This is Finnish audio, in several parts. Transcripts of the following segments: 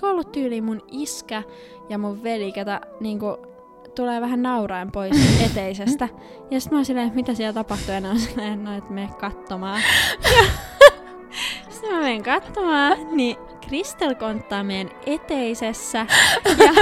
olisiko ollut tyyli mun iskä ja mun veli, ketä niinku, tulee vähän nauraen pois eteisestä. Ja sitten mä oon silleen, että mitä siellä tapahtuu, ja ne on silleen, no, että mene katsomaan. sitten mä menen katsomaan, niin Kristel konttaa meidän eteisessä. Ja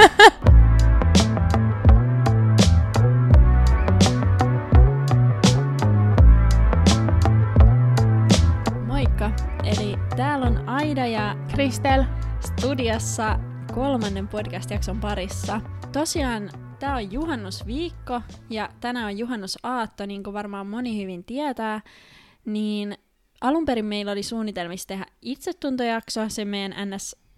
Moikka! Eli täällä on Aida ja Kristel. Studiossa kolmannen podcast-jakson parissa. Tosiaan tämä on juhannusviikko ja tänään on juhannusaatto, niin kuin varmaan moni hyvin tietää. Niin alun perin meillä oli suunnitelmissa tehdä itsetuntojakso sen meidän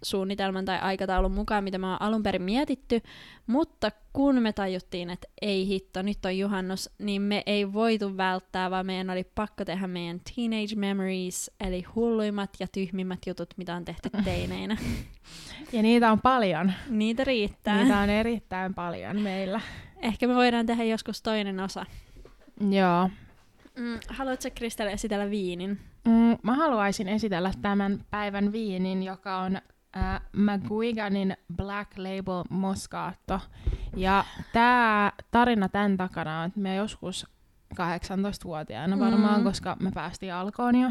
NS-suunnitelman tai aikataulun mukaan, mitä me on alun perin mietitty, mutta kun me tajuttiin, että ei hitto, nyt on juhannus, niin me ei voitu välttää, vaan meidän oli pakko tehdä meidän Teenage Memories, eli hulluimmat ja tyhmimmät jutut, mitä on tehty teineinä. Ja niitä on paljon. Niitä riittää. Niitä on erittäin paljon meillä. Ehkä me voidaan tehdä joskus toinen osa. Joo. Mm, haluatko Kristel esitellä viinin? Mm, mä haluaisin esitellä tämän päivän viinin, joka on äh, McGuiganin Black Label Moscato. Ja tämä tarina tämän takana on, että me joskus 18-vuotiaana varmaan, Mm. koska me päästiin alkoon jo,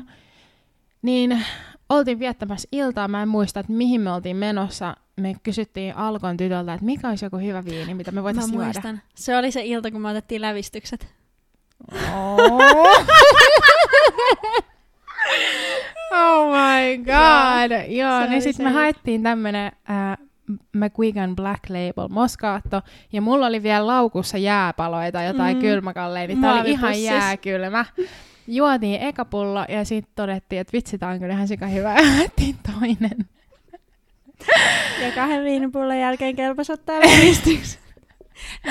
niin oltiin viettämässä iltaa. Mä en muista, että mihin me oltiin menossa. Me kysyttiin Alkon tytöltä, että mikä olisi joku hyvä viini, mitä me voitaisiin juoda. muistan. Se oli se ilta, kun me otettiin lävistykset. Oh. oh my god. Joo, oli niin sitten me haettiin tämmönen äh, McGuigan Black Label Moscato, ja mulla oli vielä laukussa jääpaloita, jotain Mm. kylmäkalleja, niin tää oli ihan jääkylmä. Juotiin eka pullo, ja sitten todettiin, että vitsi, tää on kyllä ihan sika hyvä, ja haettiin toinen. Ja kahden viinipullon jälkeen kelpas ottaa lävistykset.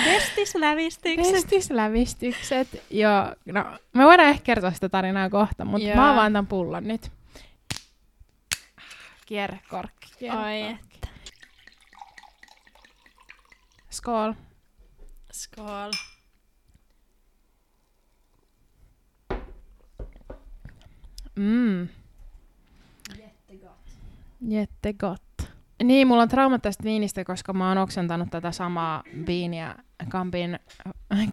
Destis-lävistykset. Testislävistykset. Joo, no, me voidaan ehkä kertoa sitä tarinaa kohta, mutta Joo. mä avaan tämän pullon nyt. Kierrekorkki. Oi, kierrekorkki. Skål. Skål. Mm. Jättegott. Niin, mulla on trauma tästä viinistä, koska mä oon oksentanut tätä samaa viiniä Kampin,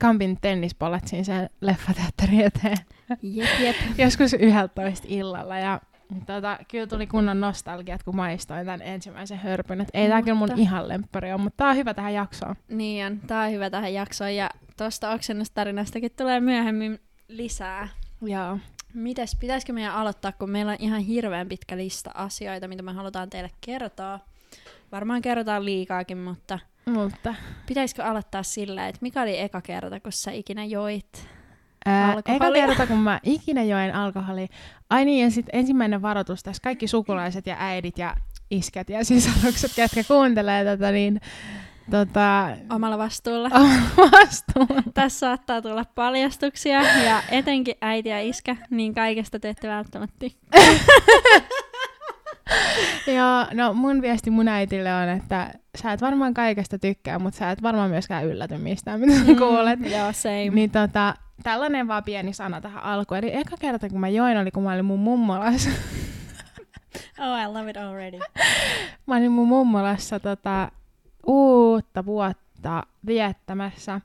Kampin tennispalatsin sen leffateatterin eteen. Jep, jep. joskus 11 illalla ja tota, kyllä tuli kunnon nostalgiat, kun maistoin tämän ensimmäisen hörpyn. Et ei tää kyllä mun ihan lemppari on, mutta tää on hyvä tähän jaksoon. Niin on. Tää on hyvä tähän jaksoon. Ja tosta oksennustarinastakin tulee myöhemmin lisää. Joo. Mites, pitäisikö meidän aloittaa, kun meillä on ihan hirveän pitkä lista asioita, mitä me halutaan teille kertoa. Varmaan kerrotaan liikaakin, mutta Mutta pitäisikö aloittaa sillä, että mikä oli eka kerta, kun sä ikinä joit? Ää, eka kerta, kun mä ikinä join alkoholia. Ai niin, ja sitten ensimmäinen varoitus tässä. Kaikki sukulaiset ja äidit ja iskät ja sisarukset, ketkä kuuntelee tätä, niin tota, Omalla vastuulla. vastuun. Tässä saattaa tulla paljastuksia ja etenkin äiti ja iskä, niin kaikesta te ette välttämättä tykkää. Joo, no mun viesti mun äitille on, että sä et varmaan kaikesta tykkää, mutta sä et varmaan myöskään ylläty mistään, mitä sä kuulet. Joo, same. Niin tota, tällainen vaan pieni sana tähän alkuun. Eli eka kerta, kun mä join, oli kun mä olin mun mummolassa. Oh, I love it already. mä olin mun mummolassa tota, uutta vuotta viettämässä.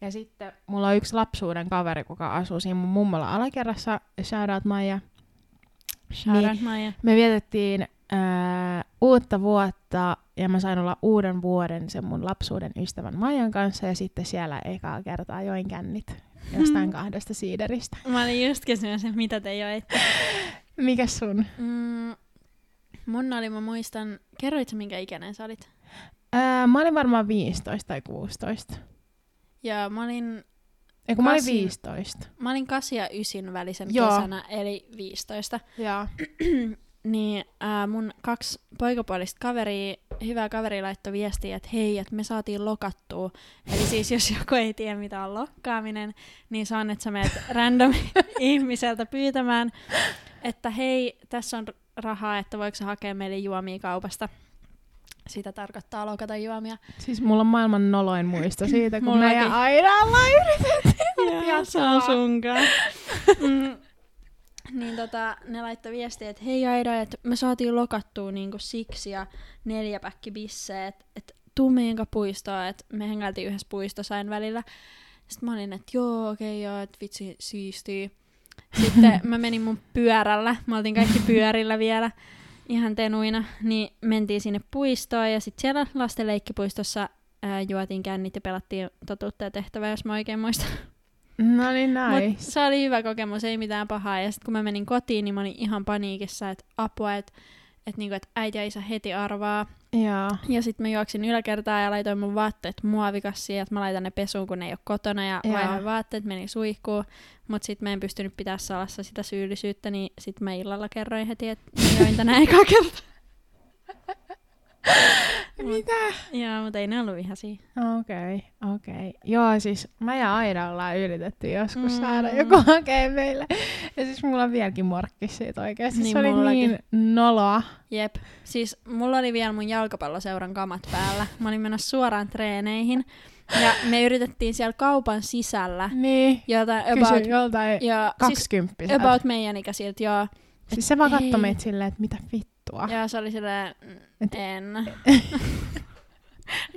Ja sitten mulla on yksi lapsuuden kaveri, joka asuu siinä mun mummola alakerrassa. Shout out Maija. Shout Niin. out Maija. Me vietettiin ää, uutta vuotta ja mä sain olla uuden vuoden sen mun lapsuuden ystävän Maijan kanssa ja sitten siellä ekaa kertaa join kännit jostain kahdesta siideristä. Mä olin just kysynyt sen, mitä te joitte. Mikäs sun? Mm, mun oli, mä muistan, kerroit sä minkä ikäinen sä olit? Ää, mä olin varmaan 15 tai 16. Ja mä olin, Ei kun mä olin Kasin. 15. mä olin 8 ja 9 välisen Joo. kesänä, eli 15. Joo. Niin ää, mun kaksi poikapuolista kaveria, hyvää kaveri laittoi viestiä, että hei, että me saatiin lokattua. Eli siis jos joku ei tiedä mitä on lokkaaminen, niin se on, että sä menet random ihmiseltä pyytämään, että hei, tässä on rahaa, että voiko sä hakea meille juomia kaupasta. Sitä tarkoittaa lokata juomia. Siis mulla on maailman noloin muisto siitä, kun Mullakin. meidän Aidalla yritettiin. Joo, se on sunkaan. mm, niin tota, ne laittoi viestiä, että hei Aida, että me saatiin lokattua niinku siksi ja neljä päkki bissejä, että et tuu meidän puistoon, että me hengailtiin yhdessä puistossa aina välillä. Sitten mä olin, että joo, okei, okay, joo, että vitsi, siistiä. Sitten mä menin mun pyörällä, mä oltiin kaikki pyörillä vielä, ihan tenuina, niin mentiin sinne puistoon ja sitten siellä lasten leikkipuistossa ää, juotiin kännit ja pelattiin totuutta ja tehtävää, jos mä oikein muistan. No niin, nice. Mut se oli hyvä kokemus, ei mitään pahaa. Ja sitten kun mä menin kotiin, niin mä olin ihan paniikissa, että apua, että et niinku, et äiti ja isä heti arvaa. Joo. Ja sitten mä juoksin yläkertaan ja laitoin mun vaatteet muovikassiin, että mä laitan ne pesuun, kun ne ei ole kotona. Ja Joo. vaihoin vaatteet, meni suihkuun. Mutta sitten mä en pystynyt pitää salassa sitä syyllisyyttä, niin sitten mä illalla kerroin heti, että join tänään ekaa kertaa. Mitä? Joo, mutta ei ne ollut vihaisia. Okei, okay, okei. Okay. Joo, siis mä ja Aida ollaan yritetty joskus Mm. saada joku hakee meille. Ja siis mulla on vieläkin morkkis siitä oikeesti. Niin Niin se oli mullakin. niin noloa. Jep. Siis mulla oli vielä mun jalkapalloseuran kamat päällä. Mä olin menossa suoraan treeneihin. Ja me yritettiin siellä kaupan sisällä Niin. Kysy about, joltain ja, siis about meidän ikäisiltä, joo. Siis se vaan katsoi meitä silleen, että mitä vittua. Ja se oli silleen, mm, Et- en.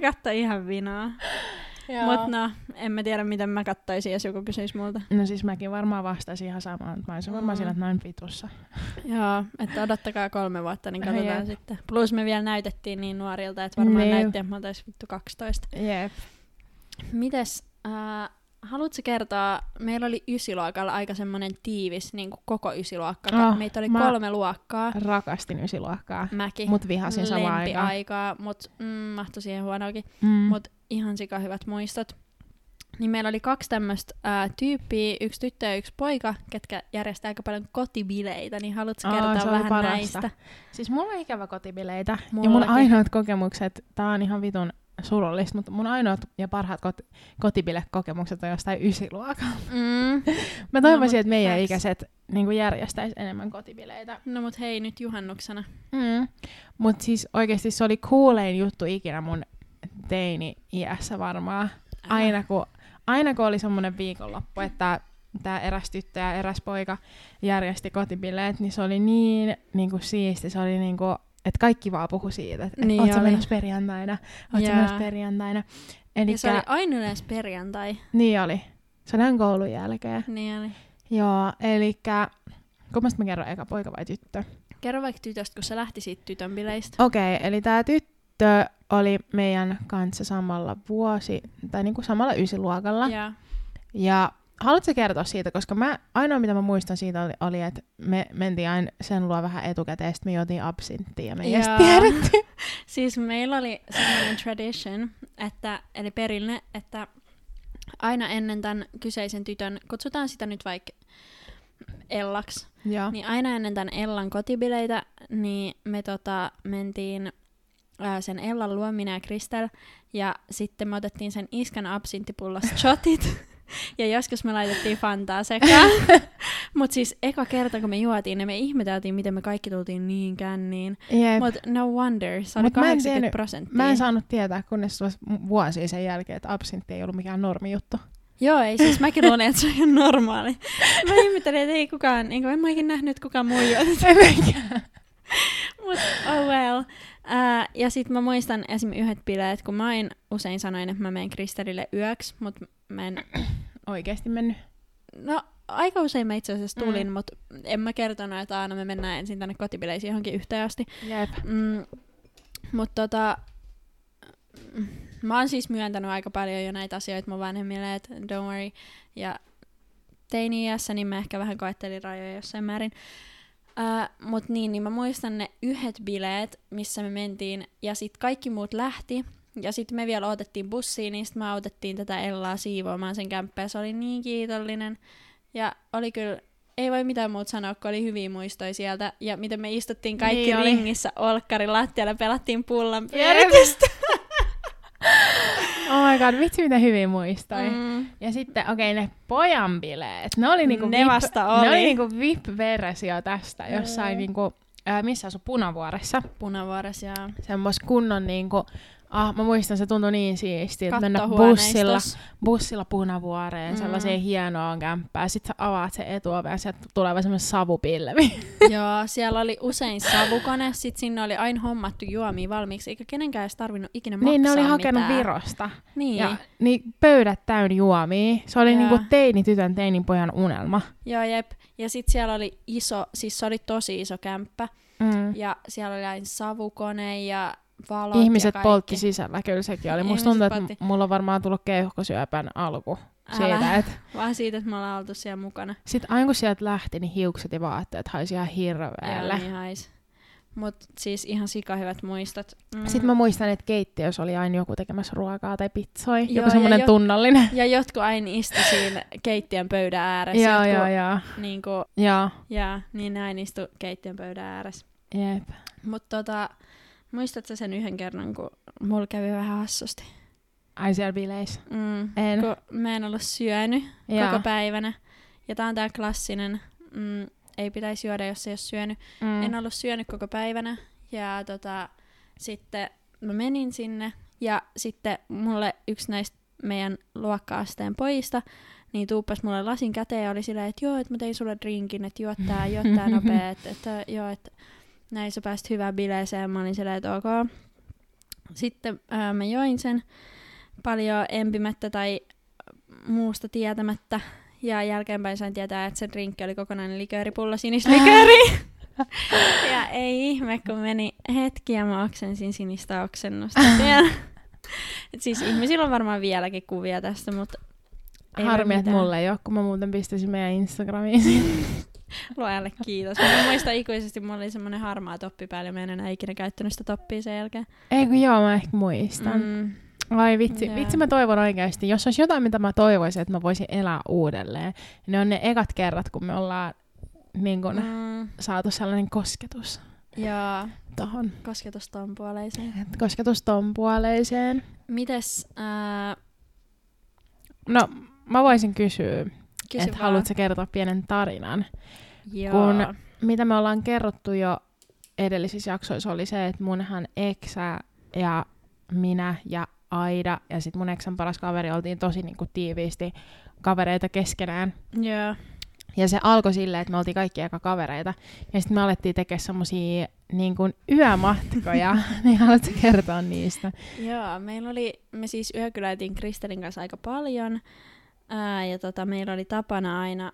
Katso ihan vinaa. Joo. Mut no, en mä tiedä miten mä kattoisin, jos joku kysyisi multa. No siis mäkin varmaan vastasin ihan samaan, mutta mä olisin varmaan Mm. sillä, että noin vitussa. Joo, että odottakaa kolme vuotta, niin katsotaan Jep. sitten. Plus me vielä näytettiin niin nuorilta, että varmaan Niin. näytti, että me oltais vittu 12. Jep. Mites, äh, haluatko kertoa, meillä oli ysiluokalla aika semmoinen tiivis, niin kuin koko ysiluokka. Oh, Meitä oli kolme luokkaa. Rakastin ysiluokkaa. Mäkin. Mut vihasin samaan aikaan. aikaa, mut mm, mahtui siihen huonoakin. Mm. Mut ihan sika hyvät muistot. Niin meillä oli kaksi tämmöistä tyyppiä, yksi tyttö ja yksi poika, ketkä järjestää aika paljon kotibileitä, niin haluatko Aa, kertoa vähän parasta. näistä? Siis mulla on ikävä kotibileitä. Ja Mullakin. mun ainoat kokemukset, tää on ihan vitun surullista, mutta mun ainoat ja parhaat kot- kotibilekokemukset on jostain ysiluokalta. Mm. Mä toivoisin, mut että meidän facts. ikäiset niin järjestäisi enemmän kotibileitä. No mut hei, nyt juhannuksena. Mm. Mut siis oikeasti se oli kuulein juttu ikinä mun teini-iässä varmaan. Aina kun, aina kun oli semmoinen viikonloppu, että tämä eräs tyttö ja eräs poika järjesti kotibileet, niin se oli niin, niin kuin siisti. Se oli niin kuin, että kaikki vaan puhu siitä, että Niin oot sä menossa perjantaina, oot sä Jaa. menossa perjantaina. Ja Elikkä, se oli aina yleensä perjantai. niin oli. Se oli aina koulun jälkeen. Niin oli. Joo, elikkä, kummasta mä kerron, eka poika vai tyttö? Kerro vaikka tytöstä, kun se lähti siitä tytön bileistä. Okei, okay, eli tämä tyttö oli meidän kanssa samalla vuosi, tai niinku samalla ysiluokalla. Ja. Ja haluatko kertoa siitä, koska mä, ainoa mitä mä muistan siitä oli, oli että me mentiin aina sen luo vähän etukäteen, sitten me juotiin absinttia ja me ei tiedetty. Siis meillä oli sellainen tradition, että, eli perinne, että aina ennen tämän kyseisen tytön, kutsutaan sitä nyt vaikka Ellaksi, Joo. niin aina ennen tämän Ellan kotibileitä, niin me tota, mentiin ää, sen Ellan luo, minä ja Kristel, ja sitten me otettiin sen iskän absinttipullosta shotit, ja joskus me laitettiin Fantaa sekaan. Mutta siis eka kerta, kun me juotiin, niin me ihmeteltiin, miten me kaikki tultiin niin känniin. Mutta no wonder, se oli Mut mä en 80 tiennyt- prosenttia. Mä en saanut tietää, kunnes vuosia sen jälkeen, että absintti ei ollut mikään normijuttu. Joo, ei siis mäkin luulen, että se on ihan normaali. Mä ihmettelin, että ei kukaan, niin en mä ikinä nähnyt, että kukaan muu juo. Mut oh well. Uh, ja sit mä muistan esim. yhdet bileet, kun mä aina usein sanoin, että mä menen Kristelille yöksi, mut mä en... Oikeesti mennyt. No, aika usein mä itse asiassa tulin, Mm. mm. mut en mä kertonut, että aina me mennään ensin tänne kotibileisiin johonkin yhteen asti. Jep. Mm, mutta tota, mm, mä oon siis myöntänyt aika paljon jo näitä asioita mun vanhemmille, että don't worry. Ja teini-iässä, niin mä ehkä vähän koettelin rajoja jossain määrin. Uh, mut niin, niin mä muistan ne yhdet bileet, missä me mentiin, ja sitten kaikki muut lähti. Ja sitten me vielä otettiin bussiin, niin sit me autettiin tätä Ellaa siivoamaan sen kämppää. Se oli niin kiitollinen. Ja oli kyllä, ei voi mitään muuta sanoa, kun oli hyviä muistoja sieltä. Ja miten me istuttiin kaikki Niin oli. ringissä olkkarin lattialla pelattiin pullan pyöritystä. Oh my god, vitsi mitä hyvin muistoi. Mm. Ja sitten, okei, okay, ne pojan bileet, ne oli niinku Ne VIP, vasta Ne oli. oli niinku VIP-versio tästä, jossain Mm. niinku, ää, missä asu Punavuoressa. Punavuores ja... Semmos kunnon niinku Ah, mä muistan, se tuntui niin siistiltä mennä bussilla, bussilla punavuoreen, Mm. sellaiseen hienoon kämppään. Sitten sä avaat sen etuoven ja sieltä tulee vaan semmoinen savupilvi. Joo, siellä oli usein savukone, sit sinne oli aina hommattu juomia valmiiksi, eikä kenenkään edes tarvinnut ikinä maksaa niin, ne oli hakenut mitään. Virosta. Niin, Ja niin pöydät täynnä juomia. Se oli Joo. niinku teini tytön, teinin pojan unelma. joo jep. Ja sit siellä oli iso, siis se oli tosi iso kämppä, Mm. ja siellä oli aina savukone ja valot Ihmiset poltti sisällä, kyllä sekin oli. Musta tuntuu, että poltti. m- mulla on varmaan tullut keuhkosyöpän alku Älä. siitä, että Vaan siitä, että me ollaan oltu siellä mukana. sit aina kun sieltä lähti, niin hiukset ja vaatteet haisi ihan Joo, hirveälle. niin hais. Mut siis ihan sikahyvät muistot. Mm. Sitten mä muistan, että keittiössä oli aina joku tekemässä ruokaa tai pizzoi. Joo, Joku semmoinen jo- tunnallinen. Ja jotkut aina istu siinä keittiön pöydän ääressä. Joo, jotkut, joo, joo. Niinku, Joo, ja niin näin istu keittiön pöydän ääressä. jep. Mutta tota, muistatko sen yhden kerran, kun mulla kävi vähän hassusti? Ai siellä bileissä. Mm. En. Kun mä en ollut syönyt Joo. koko päivänä. Ja tää on tää klassinen, mm, ei pitäisi juoda, jos ei ole syönyt. Mm. En ollut syönyt koko päivänä. Ja tota, sitten mä menin sinne. Ja sitten mulle yksi näistä meidän luokka-asteen pojista, niin tuuppas mulle lasin käteen ja oli silleen, että joo, että mä tein sulle drinkin, että juot tää, juot tää nopea, että, että joo, että näin sä pääst hyvään bileeseen. Mä olin silleen, että ok. Sitten ää, mä join sen paljon empimättä tai muusta tietämättä. Ja jälkeenpäin sain tietää, että se drinkki oli kokonainen likööripullo, sinislikööri. ja ei ihme, kun meni hetki ja mä oksensin sinistä oksennusta. Et siis ihmisillä on varmaan vieläkin kuvia tästä, mutta Harmi, että mulle ei ole, kun mä muuten pistäisin meidän Instagramiin. Luojalle kiitos. Mä muistan ikuisesti, mulla oli semmoinen harmaa toppi päällä ja mä en enää ikinä käyttänyt sitä toppia sen jälkeen. ei kun joo, mä ehkä muistan. Mm. Ai vitsi, Joo. vitsi mä toivon oikeasti, jos olisi jotain, mitä mä toivoisin, että mä voisin elää uudelleen, niin ne on ne ekat kerrat, kun me ollaan niin kun, mm. Saatu sellainen kosketus Joo, tohon. kosketus ton puoleiseen. Et Kosketus ton puoleiseen. Mites, ää, No, mä voisin kysyä, kysy että haluatko kertoa pienen tarinan? Joo. kun- Mitä me ollaan kerrottu jo edellisissä jaksoissa oli se, että munhan eksä ja minä ja Aida ja sitten mun eksän paras kaveri oltiin tosi niinku tiiviisti kavereita keskenään. Joo. Ja se alkoi silleen, että me oltiin kaikki aika kavereita. Ja sitten me alettiin tekemään semmosia niin kuin yömatkoja. niin haluatko kertoa niistä? Joo, meillä oli, me siis yökyläitiin Kristelin kanssa aika paljon. Ää, ja tota, meillä oli tapana aina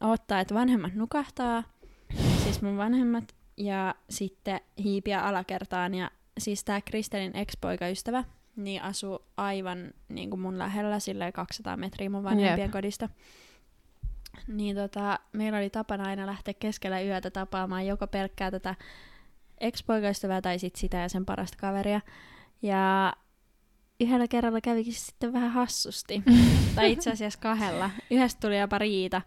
ottaa, että vanhemmat nukahtaa, siis mun vanhemmat, ja sitten hiipiä alakertaan. Ja siis tää Kristelin ex-poikaystävä, niin asuu aivan niin kuin mun lähellä, silleen 200 metriä mun vanhempien Jep. kodista. Niin tota, meillä oli tapana aina lähteä keskellä yötä tapaamaan joko pelkkää tätä ex-poikaystävää tai sit sitä ja sen parasta kaveria. Ja yhdellä kerralla kävikin sitten vähän hassusti. tai itse asiassa kahdella. Yhdestä tuli jopa riita.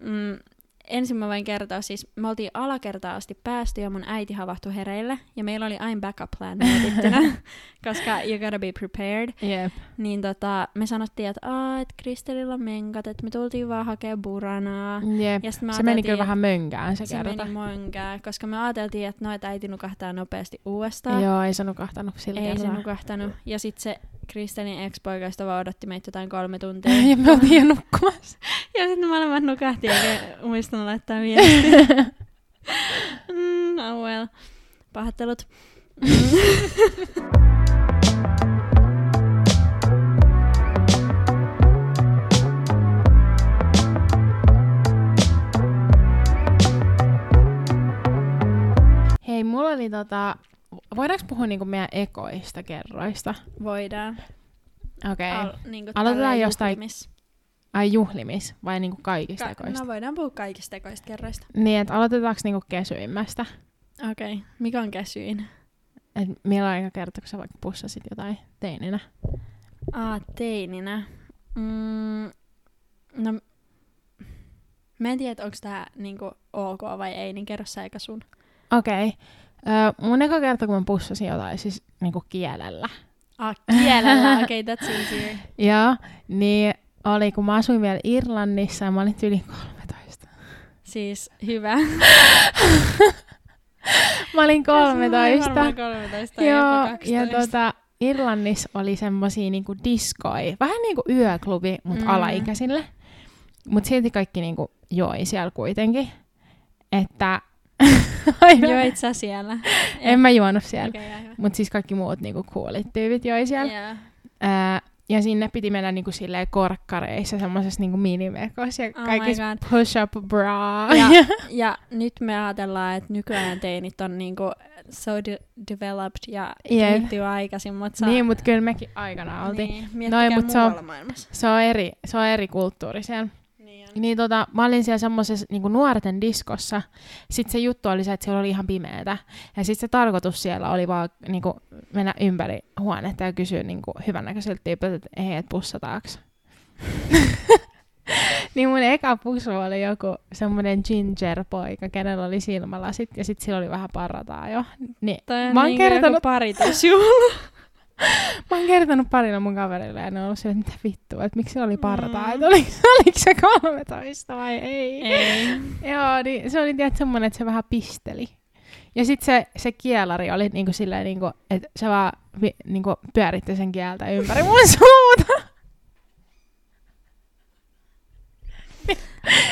Mm, ensin mä voin kertoa, siis me oltiin alakertaa asti päästy ja mun äiti havahtui hereille. Ja meillä oli aina backup plan mietittynä, koska you gotta be prepared. Jep. Niin tota, me sanottiin, että aah, et Kristelillä on menkat, että me tultiin vaan hakea buranaa. Jep. Ja me Se meni kyllä vähän mönkään se, se kerta. meni mönkään, koska me ajateltiin, että no, että äiti nukahtaa nopeasti uudestaan. Joo, ei se nukahtanut sillä Ei se kertaa. nukahtanut. Ja sitten se Kristelin ex-poikaista vaan odotti meitä jotain kolme tuntia. ja me oltiin jo nukkumassa. ja sitten molemmat nukahti eikä muistanut laittaa viestiä. mm, oh well. Pahoittelut. Hei, mulla oli tota... Voidaanko puhua niinku meidän ekoista kerroista? Voidaan. Okei. Okay. Al, niin Aloitetaan jostain Ai juhlimis vai niinku kaikista Ka- ekoista? no voidaan puhua kaikista tekoista kerroista. Niin, että aloitetaanko niinku kesyimmästä? Okei. Okay. Mikä on kesyin? Et milloin aika kerta, kun sä vaikka pussasit jotain teininä? Aa, teininä. Mm, no, mä en tiedä, onko tää niinku ok vai ei, niin kerro sä eikä sun. Okei. Okay. Öö, mun eka kerta, kun mä pussasin jotain siis niinku kielellä. Ah, kielellä, okei, okay, that's easier. Joo, niin oli, kun mä asuin vielä Irlannissa ja mä olin yli 13. Siis hyvä. Mä olin Mä olin 13. varmaan 13 Joo, ja 12. tota, Irlannissa oli semmosia niinku diskoi, vähän niinku yöklubi, mutta Mm. alaikäisille. Mutta silti kaikki niinku joi siellä kuitenkin. Että Joit sä siellä? en mä juonut siellä. Okay. Mutta siis kaikki muut niinku coolit tyypit joi siellä. Yeah. Ää, ja sinne piti mennä niinku silleen korkkareissa, semmoisessa niinku minimekossa ja Oh kaikissa push-up bra. Ja, ja nyt me ajatellaan, että nykyään teinit on niinku so de- developed ja kehittyy aikaisin, mutta sä... niin, mutta kyllä mekin aikana oltiin. Niin, miettikää mut se on- maailmassa. Se on eri, se on eri kulttuuri siellä. Niin. Niin tota, mä olin siellä semmoisessa niinku nuorten diskossa. Sitten se juttu oli se, että siellä oli ihan pimeätä. Ja sitten se tarkoitus siellä oli vaan niinku, mennä ympäri huonetta ja kysyä niinku, hyvännäköiseltä tyypiltä, että hei, et pussataaks. niin mun eka pussu oli joku semmoinen ginger-poika, kenellä oli silmälasit ja sitten sillä oli vähän parataa jo. Niin, Toi on Mä oon joku kertonut- paritusjuhla. Mä oon kertonut parilla mun kaverille ja ne on ollut sille, että mitä vittua, että miksi se oli partaa, Mm. että oliko, oliko se 13 vai ei. Ei. Joo, niin se oli tietysti semmoinen, että se vähän pisteli. Ja sitten se, se kielari oli niinku silleen, niinku, että se vaan vi, niinku pyöritti sen kieltä ympäri mun suuta.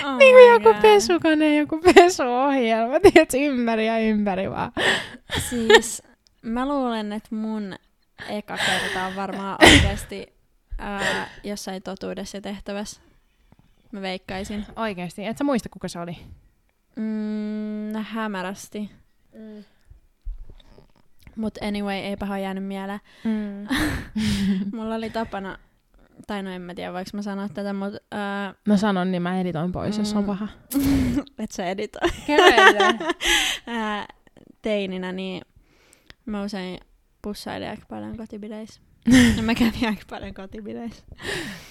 Oh niin kuin joku God. pesukone, joku pesuohjelma, tiedätkö, ympäri ja ympäri vaan. Siis mä luulen, että mun eka kerta on varmaan oikeasti ää, jossain totuudessa ja tehtävässä. Mä veikkaisin. Oikeesti, et sä muista kuka se oli? Mm, hämärästi. Mut anyway, eipä ole jäänyt mieleen. Mm. Mulla oli tapana, tai no en mä tiedä voiko mä sanoa tätä, mutta ää, No sanon, niin mä editoin pois, jos on Mm. paha. et sä editoi. Kyllä. Teininä, niin mä usein pussailin aika paljon kotibileissä. No mä kävin aika paljon kotibileissä.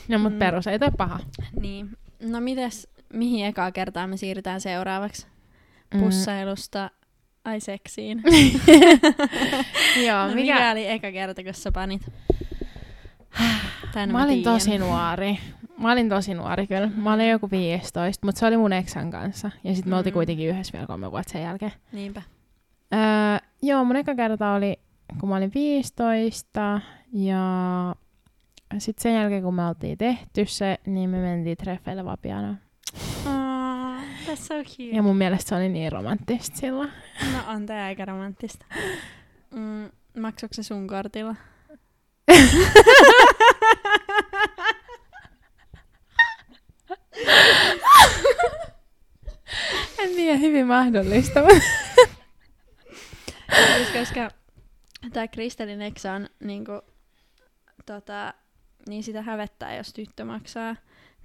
no mut Mm. perus, ei toi paha. Niin. No mites, mihin ekaa kertaa me siirrytään seuraavaksi? Mm. Pussailusta ai seksiin. Joo, no, mikä, mikä oli eka kerta, kun sä panit? Tai no Mä olin tiedän. tosi nuori. Mä olin tosi nuori kyllä. Mä olin joku 15, mutta se oli mun eksän kanssa. Ja sitten me oltiin Mm. kuitenkin yhdessä vielä kolme vuotta sen jälkeen. Niinpä. Öö, joo, mun eka kerta oli, kun mä olin 15. Ja sitten sen jälkeen, kun me oltiin tehty se, niin me mentiin treffeille vapiana. Oh, that's so cute. Ja mun mielestä se oli niin romanttista silloin. No on tää aika romanttista. Mm, maksoiko se sun kortilla? En tiedä, hyvin mahdollista. Siis koska tämä Kristelin eksä on niinku, tota, niin sitä hävettää, jos tyttö maksaa.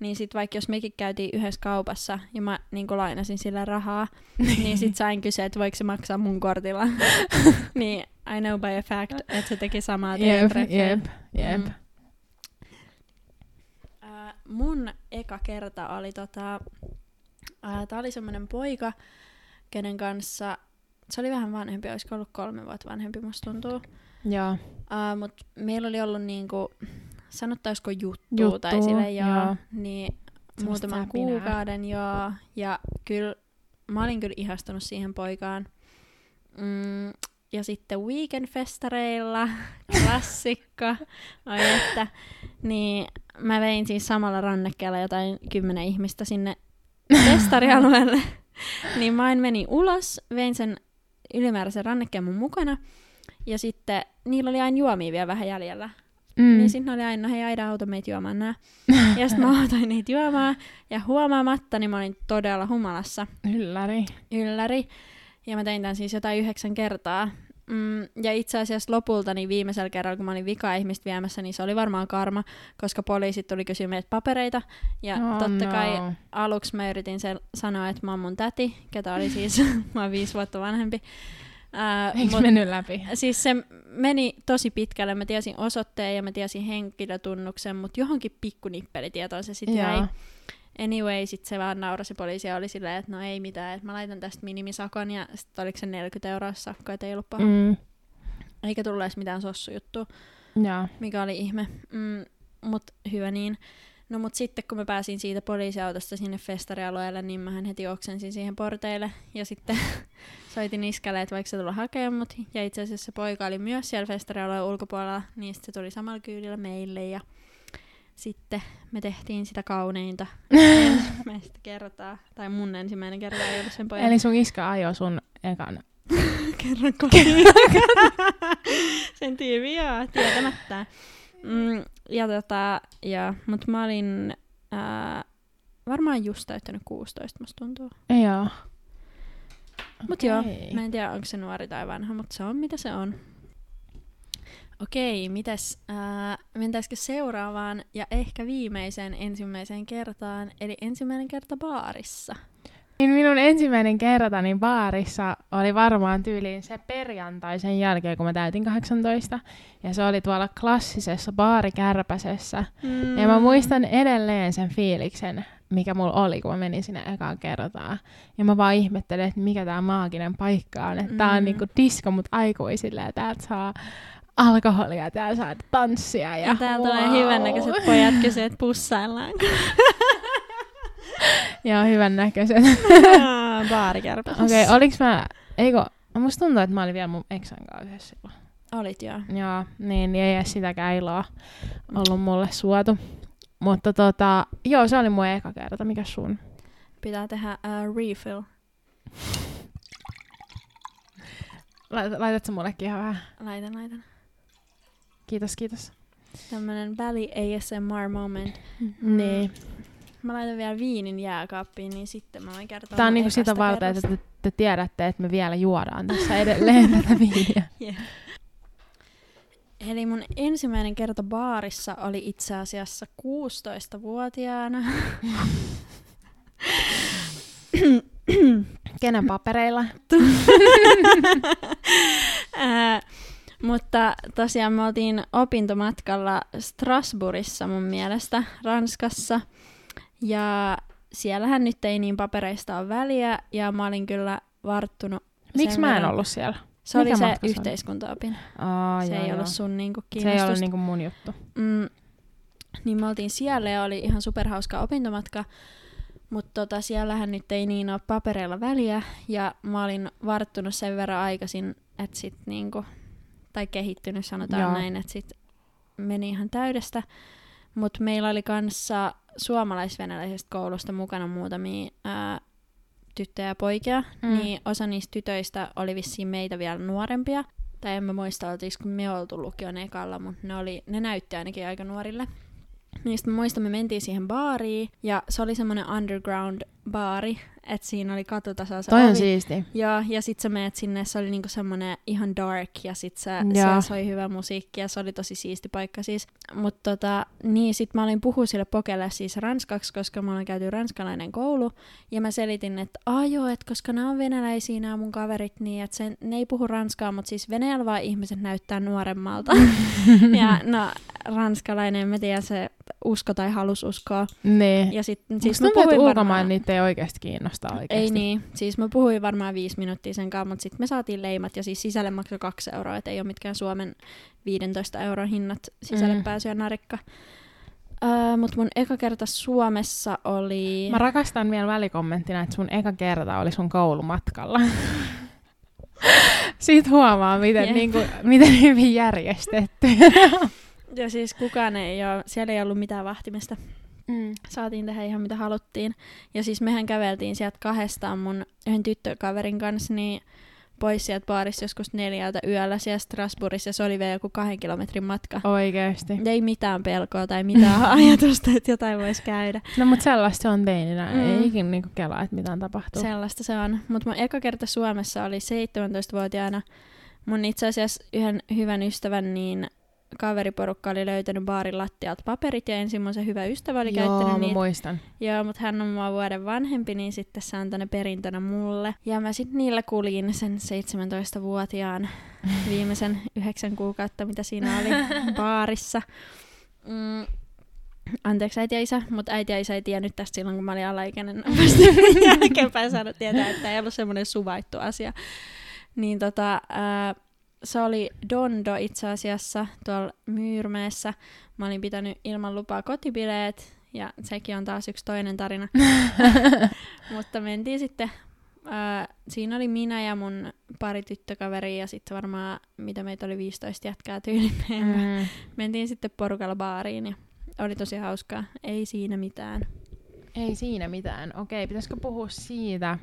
Niin sit vaikka jos mekin käytiin yhdessä kaupassa ja mä niinku lainasin sillä rahaa, niin sit sain kysyä, että voiko se maksaa mun kortilla. niin I know by a fact, että se teki samaa teidän jep, jep, jep. Mm. Ää, mun eka kerta oli tota, ää, tää oli semmonen poika, kenen kanssa, se oli vähän vanhempi, olisiko ollut kolme vuotta vanhempi, musta tuntuu. Joo. Uh, Mutta meillä oli ollut niinku, sanottaisiko juttu, Juttu, tai sille joo, joo. niin Semmosta muutaman säpinää. kuukauden joo. Ja kyllä, mä olin kyllä ihastunut siihen poikaan. Mm, ja sitten weekend-festareilla, klassikko, oi että, niin mä vein siis samalla rannekkeella jotain kymmenen ihmistä sinne festarialueelle. niin mä en meni ulos, vein sen ylimääräisen rannekkeen mun mukana. Ja sitten niillä oli aina juomia vielä vähän jäljellä. Mm. Niin sitten oli aina, no hei, aida auto meitä juomaan nää. ja sitten mä autoin niitä juomaan. Ja huomaamatta, niin mä olin todella humalassa Ylläri. ylläri. Ja mä tein tämän siis jotain yhdeksän kertaa. Mm, ja itse asiassa lopulta niin viimeisellä kerralla, kun mä olin vika ihmistä viemässä, niin se oli varmaan karma, koska poliisit tuli kysyä meiltä papereita. Ja oh, totta no. kai aluksi mä yritin sen sanoa, että mä oon mun täti, ketä oli siis, mä oon viisi vuotta vanhempi. Ää, Eikö mut- mennyt läpi? Siis se meni tosi pitkälle. Mä tiesin osoitteen ja mä tiesin henkilötunnuksen, mutta johonkin pikkunippelitietoon se sitten jäi. Anyway, sit se vaan naurasi poliisia oli silleen, että no ei mitään, että mä laitan tästä minimisakon ja sitten oliko se 40 euroa sakko, että ei ollut paha. Mm. Eikä tullut edes mitään sossujuttua, Joo. mikä oli ihme. Mm, mut hyvä niin. No mut sitten kun mä pääsin siitä poliisiautosta sinne festarialueelle, niin mähän heti oksensin siihen porteille ja sitten soitin iskälle, että vaikka se tulla hakemaan mut. Ja itse asiassa se poika oli myös siellä festarialueen ulkopuolella, niin sitten se tuli samalla kyydillä meille ja sitten me tehtiin sitä kauneinta ensimmäistä kertaa. Tai mun ensimmäinen kerta ei ollut sen pojan. Eli sun iskä ajoi sun ekan. kerran kotiin. sen tiivi, joo, tietämättä. Mm, ja tota, ja, mut mä olin ää, varmaan just täyttänyt 16, musta tuntuu. Joo. Mut Okei. joo, mä en tiedä onko se nuori tai vanha, mutta se on mitä se on. Okei, mitäs, ää, mentäisikö seuraavaan ja ehkä viimeiseen ensimmäiseen kertaan, eli ensimmäinen kerta baarissa. Niin minun ensimmäinen kertani baarissa oli varmaan tyyliin se perjantai sen jälkeen, kun mä täytin 18. Ja se oli tuolla klassisessa baarikärpäsessä. Mm. Ja mä muistan edelleen sen fiiliksen, mikä mulla oli, kun mä menin sinne ekaan kertaa. Ja mä vaan ihmettelin, että mikä tää maaginen paikka on. Että tää on Mm. niinku disco mut aikuisille ja täältä saa alkoholia täällä saa tanssia. Ja, Ja täällä tulee wow. hyvännäköiset pojat kysyä, että pussaillaan. Joo, hyvän näköiset. Baarikärpäsessä. Okei, okay, oliks mä... Eikö... Musta tuntuu, että mä olin vielä mun eksän kanssa yhdessä silloin. Olit joo. Joo, niin ei edes sitäkään iloa ollut mulle suotu. Mutta tota, joo, se oli mun eka kerta. Mikä sun? Pitää tehdä uh, refill. Laitat, laitatko mullekin ihan vähän? Laitan, laitan. Kiitos, kiitos. Tämmönen väli ASMR moment. Niin. Mä laitan vielä viinin jääkaappiin, niin sitten mä voin kertoa Tää on niinku sitä varten, että te, te tiedätte, että me vielä juodaan tässä edelleen tätä viiniä. Yeah. Eli mun ensimmäinen kerta baarissa oli itse asiassa 16-vuotiaana. Kenen papereilla? Ää, mutta tosiaan me oltiin opintomatkalla Strasbourgissa mun mielestä, Ranskassa. Ja siellähän nyt ei niin papereista ole väliä, ja mä olin kyllä varttunut. Miksi mä en ollut siellä? Se oli Mikä se matka se oli? yhteiskuntaopin. Aa, se joo, ei joo. ollut sun niinku Se ei ollut niinku mun juttu. Mm, niin me oltiin siellä ja oli ihan superhauska opintomatka. Mutta tota, siellähän nyt ei niin ole papereilla väliä. Ja mä olin varttunut sen verran aikaisin, että sit niinku, tai kehittynyt sanotaan Joo. näin, että sit meni ihan täydestä. Mutta meillä oli kanssa suomalais-venäläisestä koulusta mukana muutamia ää, tyttöjä ja poikia, Mm. niin osa niistä tytöistä oli vissiin meitä vielä nuorempia. Tai en mä muista, oltiinko me oltu lukion ekalla, mutta ne, oli, ne näytti ainakin aika nuorille. Sitten mä muistan, me mentiin siihen baariin, ja se oli semmoinen underground baari, että siinä oli katutasolla se Toi ovi. on siisti. Joo, ja sit sä meet sinne, se oli niinku semmonen ihan dark, ja sit sä, siellä soi hyvä musiikki, ja se oli tosi siisti paikka siis. Mutta tota, niin sit mä olin puhua sille pokelle siis ranskaksi, koska mä olen käyty ranskalainen koulu, ja mä selitin, että aah joo, että koska nämä on venäläisiä nämä mun kaverit, niin että sen, ne ei puhu ranskaa, mutta siis Venäjällä vaan ihmiset näyttää nuoremmalta. ja no, ranskalainen, en mä tiedä, se usko tai halus uskoa. Niin. Ja sit, Siis mä että puhuin ulkomaan varmaan- niitä ei oikeasti kiinnosta oikeasti. ei niin. Siis mä puhuin varmaan viisi minuuttia sen kanssa, mutta sitten me saatiin leimat ja siis sisälle maksoi kaksi euroa, et ei ole mitkään Suomen 15 euron hinnat sisälle Mm. pääsyä narikka. Öö, mutta mun eka kerta Suomessa oli... Mä rakastan vielä välikommenttina, että sun eka kerta oli sun koulumatkalla. Siitä huomaa, miten, Jep. niinku, miten hyvin järjestetty. Ja siis kukaan ei ole, siellä ei ollut mitään vahtimista. Mm. Saatiin tehdä ihan mitä haluttiin. Ja siis mehän käveltiin sieltä kahdestaan mun yhden tyttökaverin kanssa niin pois sieltä baarista joskus neljältä yöllä siellä Strasbourgissa ja se oli vielä joku kahden kilometrin matka. Oikeesti. Ei mitään pelkoa tai mitään ajatusta, että jotain voisi käydä. No mut sellaista se on teininä. Mm. Ei ikin niinku kelaa, että mitään tapahtuu. Sellaista se on. Mutta mun eka kerta Suomessa oli 17-vuotiaana. Mun itse asiassa yhden hyvän ystävän niin kaveriporukka oli löytänyt baarin lattialta paperit ja se hyvä ystävä oli Joo, käyttänyt mä niitä. muistan. Joo, mutta hän on mua vuoden vanhempi, niin sitten se antoi ne perintönä mulle. Ja mä sitten niillä kuljin sen 17-vuotiaan viimeisen yhdeksän kuukautta, mitä siinä oli baarissa. Mm, anteeksi äiti ja isä, mutta äiti ja isä ei tiennyt tästä silloin, kun mä olin alaikäinen. Vasta jälkeenpäin saanut tietää, että ei ollut semmoinen suvaittu asia. Niin tota, ää, se oli Dondo itse asiassa tuolla Myyrmeessä. Mä olin pitänyt ilman lupaa kotibileet ja sekin on taas yksi toinen tarina. Mutta mentiin sitten, ää, siinä oli minä ja mun pari tyttökaveria ja sitten varmaan, mitä meitä oli 15 jätkää tyyliin. Mm. Mentiin sitten porukalla baariin ja oli tosi hauskaa. Ei siinä mitään. Ei siinä mitään. Okei, pitäisikö puhua siitä,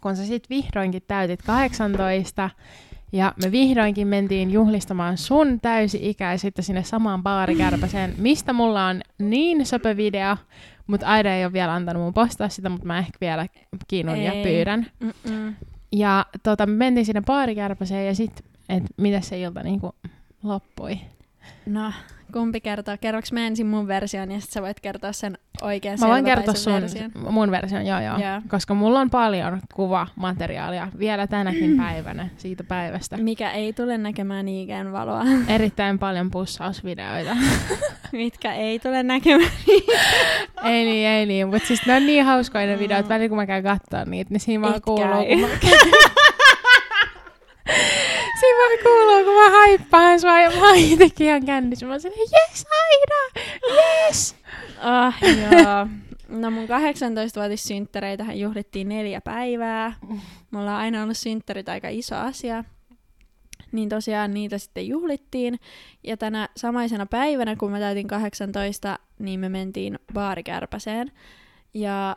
kun sä sit vihdoinkin täytit 18 ja me vihdoinkin mentiin juhlistamaan sun täysi-ikäisyyttä sinne samaan baarikärpäseen, mistä mulla on niin söpö video, mutta Aida ei ole vielä antanut mun postaa sitä, mutta mä ehkä vielä kiinnun ei. ja pyydän. Mm-mm. Ja tota, me mentiin sinne baarikärpäseen ja sitten, että miten se ilta niinku loppui. No, kumpi kertoo? Kerroks mä ensin mun version ja sitten sä voit kertoa sen oikein Mä voin kertoa sun, version. mun version, joo, joo joo. Koska mulla on paljon kuvamateriaalia vielä tänäkin päivänä siitä päivästä. Mikä ei tule näkemään ikään valoa. Erittäin paljon pussausvideoita. Mitkä ei tule näkemään Ei niin, ei niin. Mutta siis ne on niin hauskoja ne videot. Välillä kun mä käyn katsoa niitä, niin siinä vaan kuuluu, kun mä Siinä vaan kuuluu, kun mä haippaan sua ja mä oon itekin ihan kännissä. Mä oon silleen, yes Aida, yes! Ah, joo. No mun 18-vuotissynttäreitä juhlittiin neljä päivää. Mulla on aina ollut synttärit aika iso asia. Niin tosiaan niitä sitten juhlittiin. Ja tänä samaisena päivänä, kun mä täytin 18, niin me mentiin baarikärpäseen. Ja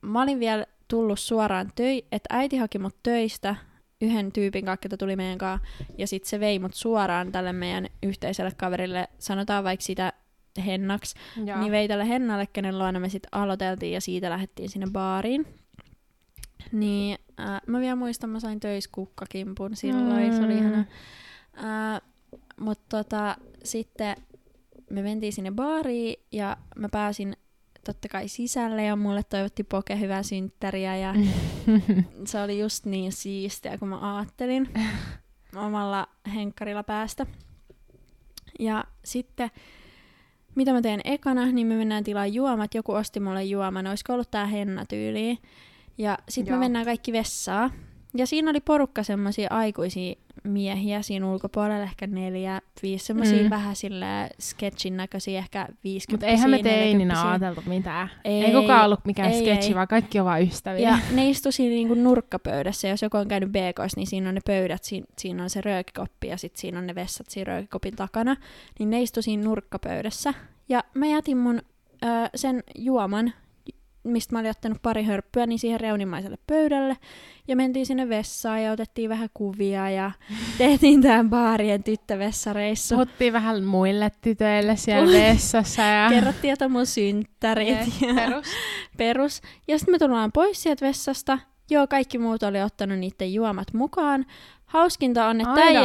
mä olin vielä tullut suoraan töi, että äiti haki mut töistä yhden tyypin kanssa, tuli meidän kanssa, ja sitten se vei mut suoraan tälle meidän yhteiselle kaverille, sanotaan vaikka sitä Hennaksi, Joo. niin vei tälle Hennalle, kenen luona me sitten aloiteltiin, ja siitä lähdettiin sinne baariin. Niin äh, mä vielä muistan, mä sain töissä kukkakimpun silloin, mm. se oli mm. ihana. Äh, Mutta tota, sitten me mentiin sinne baariin, ja mä pääsin totta kai sisälle ja mulle toivotti Poke hyvää synttäriä ja se oli just niin siistiä kuin mä ajattelin omalla henkkarilla päästä. Ja sitten mitä mä teen ekana, niin me mennään tilaa juomat. Joku osti mulle juoman, olisiko ollut tää henna tyyliin. Ja sitten me mennään kaikki vessaan. Ja siinä oli porukka semmoisia aikuisia miehiä siinä ulkopuolella, ehkä neljä, viisi semmoisia mm. vähän sille sketchin näköisiä, ehkä 50 Mutta eihän me teininä ajateltu mitään. Ei, ei kukaan ollut mikään ei, sketchi, ei. vaan kaikki on vaan ystäviä. Ja ne istu siinä niinku nurkkapöydässä, jos joku on käynyt BKs, niin siinä on ne pöydät, siinä, siinä on se röökikoppi ja sitten siinä on ne vessat siinä röökikopin takana. Niin ne istu siinä nurkkapöydässä. Ja mä jätin mun ö, sen juoman mistä mä olin ottanut pari hörppyä, niin siihen reunimaiselle pöydälle. Ja mentiin sinne vessaan ja otettiin vähän kuvia ja tehtiin tämän baarien tyttövessareissu. Puhuttiin vähän muille tytöille siellä vessassa. Ja... Kerrottiin, että mun synttärit. Ja perus. perus. Ja sitten me tullaan pois sieltä vessasta. Joo, kaikki muut oli ottanut niiden juomat mukaan. Hauskinta on, että tämä ei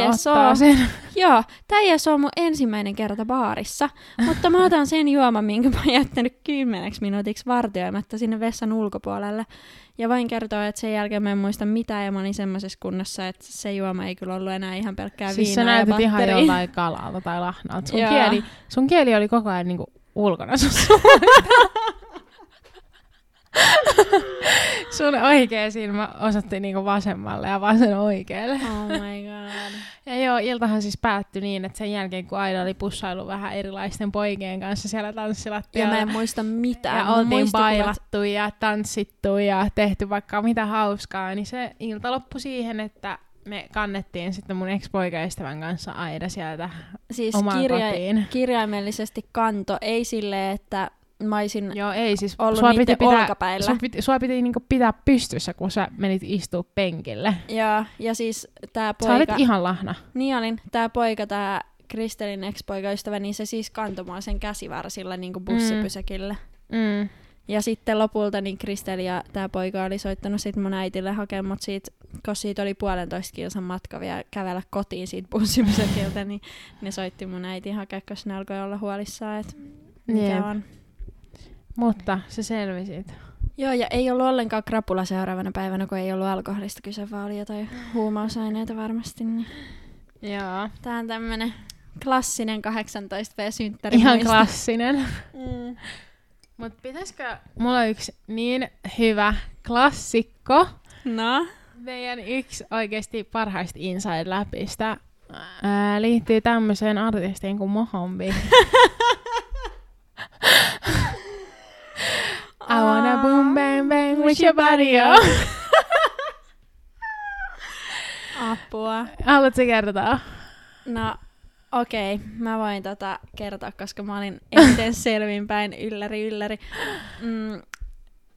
sen. Joo, tämä ei ole mun ensimmäinen kerta baarissa, mutta mä otan sen juoman, minkä mä oon jättänyt kymmeneksi minuutiksi vartioimatta sinne vessan ulkopuolelle. Ja vain kertoo, että sen jälkeen mä en muista mitään ja mä olin semmoisessa kunnossa, että se juoma ei kyllä ollut enää ihan pelkkää siis viinaa ja batteri. ihan jollain kalalta tai lahnalta. Sun, kieli, sun kieli oli koko ajan niinku ulkona sun Sun oikea silmä osoitti niinku vasemmalle ja vasen oikealle. Oh my god. Ja joo, iltahan siis päättyi niin, että sen jälkeen kun Aida oli pussailu vähän erilaisten poikien kanssa siellä tanssilattialla. Ja mä en muista mitään. Ja oltiin bailattu ja tanssittu ja tehty vaikka mitä hauskaa, niin se ilta loppui siihen, että me kannettiin sitten mun ex-poikaystävän kanssa Aida sieltä siis omaan kirja- kotiin. kirjaimellisesti kanto, ei silleen, että mä olisin Joo, ei, siis ollut sua piti pitää, olkapäillä. Sua piti, sua piti niinku pitää pystyssä, kun sä menit istua penkille. Joo, ja siis tää poika... Sä olit ihan lahna. Niin olin. Tää poika, tää Kristelin ex-poikaystävä, niin se siis kantoi sen käsivarsilla niinku bussipysäkille. Mm. Mm. Ja sitten lopulta niin Kristeli ja tämä poika oli soittanut sit mun äitille hakemaan mut siitä, kun siitä oli puolentoista kilsan matka vielä kävellä kotiin siitä bussipysäkiltä, niin ne soitti mun äiti hakea, koska ne alkoi olla huolissaan, että mikä Jep. on. Mutta se selvisi. Joo, ja ei ollut ollenkaan krapula seuraavana päivänä, kun ei ollut alkoholista kyse, vaan oli jotain huumausaineita varmasti. Niin. Joo. Tää on tämmönen klassinen 18V-synttäri. Ihan klassinen. Mm. Mut pitäisikö... Mulla on yksi niin hyvä klassikko. No? Meidän yksi oikeasti parhaista inside-läpistä ää, liittyy tämmöiseen artistiin kuin Mohombi. makes your body up. Apua. Haluatko kertoa? No, okei. Okay. Mä voin tota kertoa, koska mä olin eniten selvinpäin ylläri ylläri. Mm,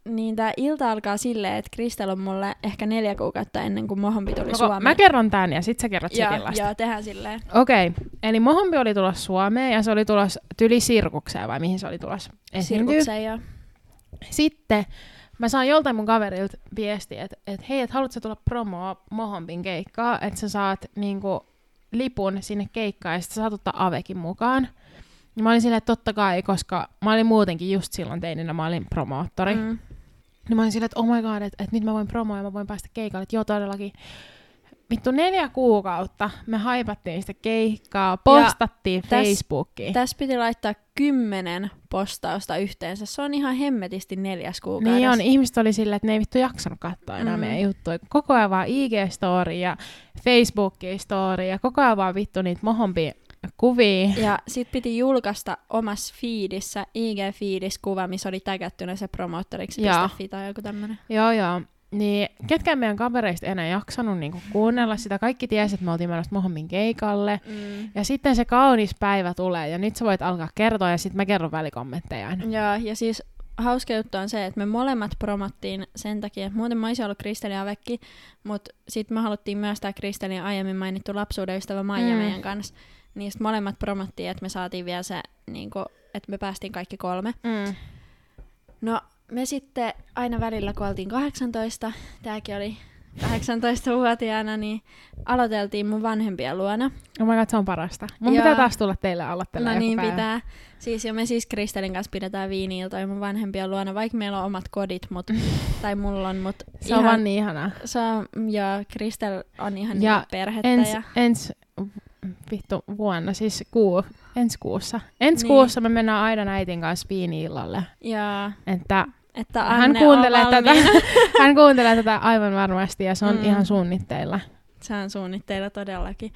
niin tää ilta alkaa silleen, että Kristel on mulle ehkä neljä kuukautta ennen kuin Mohombi tuli Koko, Suomeen. mä kerron tän ja sit sä kerrot Joo, Setillasta. joo, tehdään silleen. Okei, eli Mohombi oli tulossa Suomeen ja se oli tulossa tyli sirkukseen vai mihin se oli tulossa esiintyy. Sirkukseen joo. Sitten mä saan joltain mun kaverilta viestiä, että et, hei, et haluatko tulla promoa Mohombin keikkaa, että sä saat niinku, lipun sinne keikkaan ja sitten saat ottaa Avekin mukaan. Ja mä olin silleen, että totta kai, koska mä olin muutenkin just silloin teininä, mä olin promoottori. Mm. Mm. Niin mä olin silleen, että oh my god, että, että nyt mä voin promoa ja mä voin päästä keikalle. Että joo, todellakin. Vittu neljä kuukautta me haipattiin sitä keikkaa, postattiin täs- Facebookiin. Tässä piti laittaa kymmenen postausta yhteensä. Se on ihan hemmetisti neljäs kuukaudessa. Niin on, ihmiset oli silleen, että ne ei vittu jaksanut katsoa enää Mm. meidän juttuja. Koko ajan vaan IG-story ja Facebook-story ja koko ajan vaan vittu niitä mohompi kuvia. Ja sit piti julkaista omassa feedissä, IG-feedissä kuva, missä oli tägättynä se promoottoriksi.fi tai joku tämmönen. Joo, joo. Niin ketkään meidän kavereista ei enää jaksanut niinku kuunnella sitä. Kaikki tiesi, että me oltiin menossa Mohomin keikalle. Mm. Ja sitten se kaunis päivä tulee ja nyt sä voit alkaa kertoa ja sitten mä kerron välikommentteja aina. Ja, ja siis hauska juttu on se, että me molemmat promottiin sen takia, että muuten mä olisin ollut Kristelin Avekki, mutta sitten me haluttiin myös tämä Kristelin aiemmin mainittu lapsuuden ystävä Maija Mm. meidän kanssa. Niin sit molemmat promottiin, että me saatiin vielä se, niinku, että me päästiin kaikki kolme. Mm. No me sitten aina välillä, kun oltiin 18, tämäkin oli 18-vuotiaana, niin aloiteltiin mun vanhempien luona. Oh my god, se on parasta. Mun Joo. pitää taas tulla teille aloittelemaan No niin päivä. pitää. Siis jo me siis Kristelin kanssa pidetään viini-iltoja mun vanhempien luona, vaikka meillä on omat kodit, mut, tai mulla on, mut Se on vaan niin ihanaa. se on, ja Kristel on ihan Ja niinku perhettä. Ens, ja, ens vittu vuonna, siis kuu, ensi kuussa. Ensi Niin. kuussa me mennään aina äitin kanssa viini-illalle. ja Että että hän Anne kuuntelee, on tätä, hän kuuntelee tätä aivan varmasti ja se on mm. ihan suunnitteilla. Se on suunnitteilla todellakin.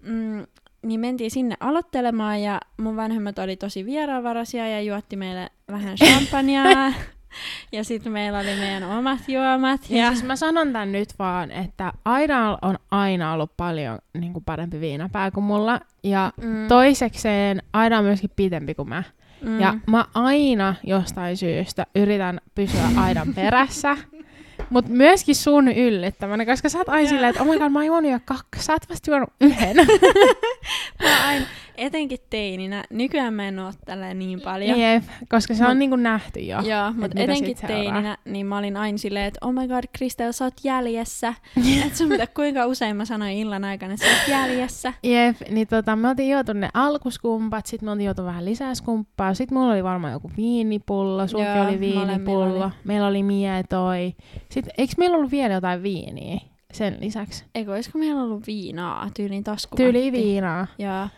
Mm, niin mentiin sinne aloittelemaan ja mun vanhemmat oli tosi vieraanvaraisia ja juotti meille vähän champagnea. ja sitten meillä oli meidän omat juomat. Ja, Ja, ja siis mä sanon tän nyt vaan, että Aida on aina ollut paljon niin kuin parempi viinapää kuin mulla. Ja mm, toisekseen Aida on myöskin pitempi kuin mä. mm, Ja mä aina jostain syystä yritän pysyä Aidan perässä. Mutta myöskin sun yllättävänä, koska sä oot aina silleen, että oh my god, mä oon juonut jo kaksi, sä oot vasta juonut yhden. mä aina, etenkin teininä, nykyään mä en oo tällä niin paljon. Jep, koska se Mut- on niinku nähty jo. Joo, mutta etenkin teininä, niin mä olin aina silleen, että oh my god, Kristel, sä oot jäljessä. Et sun mitä, kuinka usein mä sanoin illan aikana, että sä oot jäljessä. Jep, niin tota, me oltiin juotu ne alkuskumpat, sit me oltiin juotu vähän lisää skumppaa, sit mulla oli varmaan joku viinipullo, sulki Joo, oli viinipullo, oli. meillä oli mietoi. Sitten, eikö meillä ollut vielä jotain viiniä sen lisäksi? Eikö, olisiko meillä ollut viinaa, tyyliin taskuvatti? Tyyli viinaa. Joo.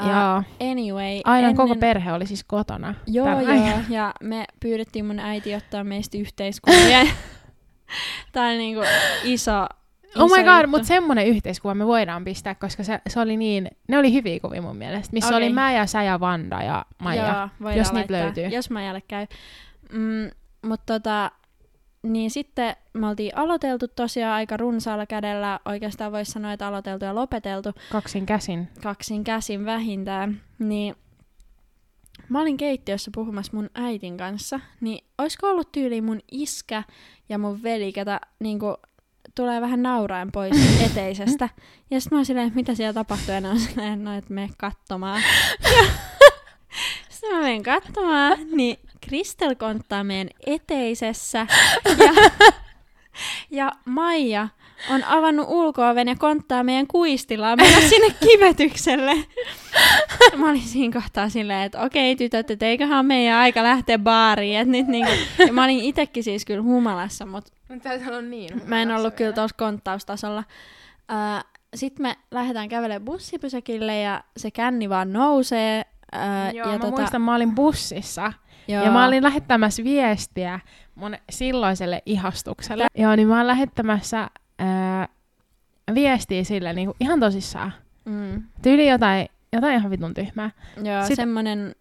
Uh, Joo. anyway, Aina ennen... koko perhe oli siis kotona. Joo, joo, aikana. ja me pyydettiin mun äiti ottaa meistä yhteiskuvia. Tää on niinku iso, iso Oh my god, mutta semmonen yhteiskuva me voidaan pistää, koska se, se oli niin, ne oli hyviä kuvia mun mielestä, missä Okei. oli mä ja sä ja Vanda ja Maija. Joo, jos niitä laittaa, löytyy. Jos Maijalle käy. Mm, mutta tota, niin sitten me oltiin aloiteltu tosiaan aika runsaalla kädellä. Oikeastaan voisi sanoa, että aloiteltu ja lopeteltu Kaksin käsin. kaksin käsin vähintään. Niin mä olin keittiössä puhumassa mun äitin kanssa, niin olisiko ollut tyyli mun iskä ja mun veli, ketä niinku, tulee vähän nauraen pois eteisestä. Ja sitten mä oon silleen, että mitä siellä tapahtuu, ja ne on silleen, no, että mene katsomaan. Sitten mä menen katsomaan, niin Kristel konttaa meidän eteisessä. Ja, ja Maija on avannut ulko-oven ja konttaa meidän kuistilaa mennä sinne kivetykselle. Mä olin siinä kohtaa silleen, että okei tytöt, että eiköhän meidän aika lähteä baariin. Et nyt niinku, ja mä olin itekin siis kyllä humalassa, mutta niin. mä en ollut kyllä tuossa konttaustasolla. Uh, Sitten me lähdetään kävelemään bussipysäkille ja se känni vaan nousee. Uh, Joo, ja mä muistan, mä olin bussissa joo, ja mä olin lähettämässä viestiä mun silloiselle ihastukselle. Joo, niin mä oon lähettämässä ää, viestiä sille niin kuin ihan tosissaan. Mm, Tyyli jotain, jotain ihan vitun tyhmää. joo Sit- semmonen,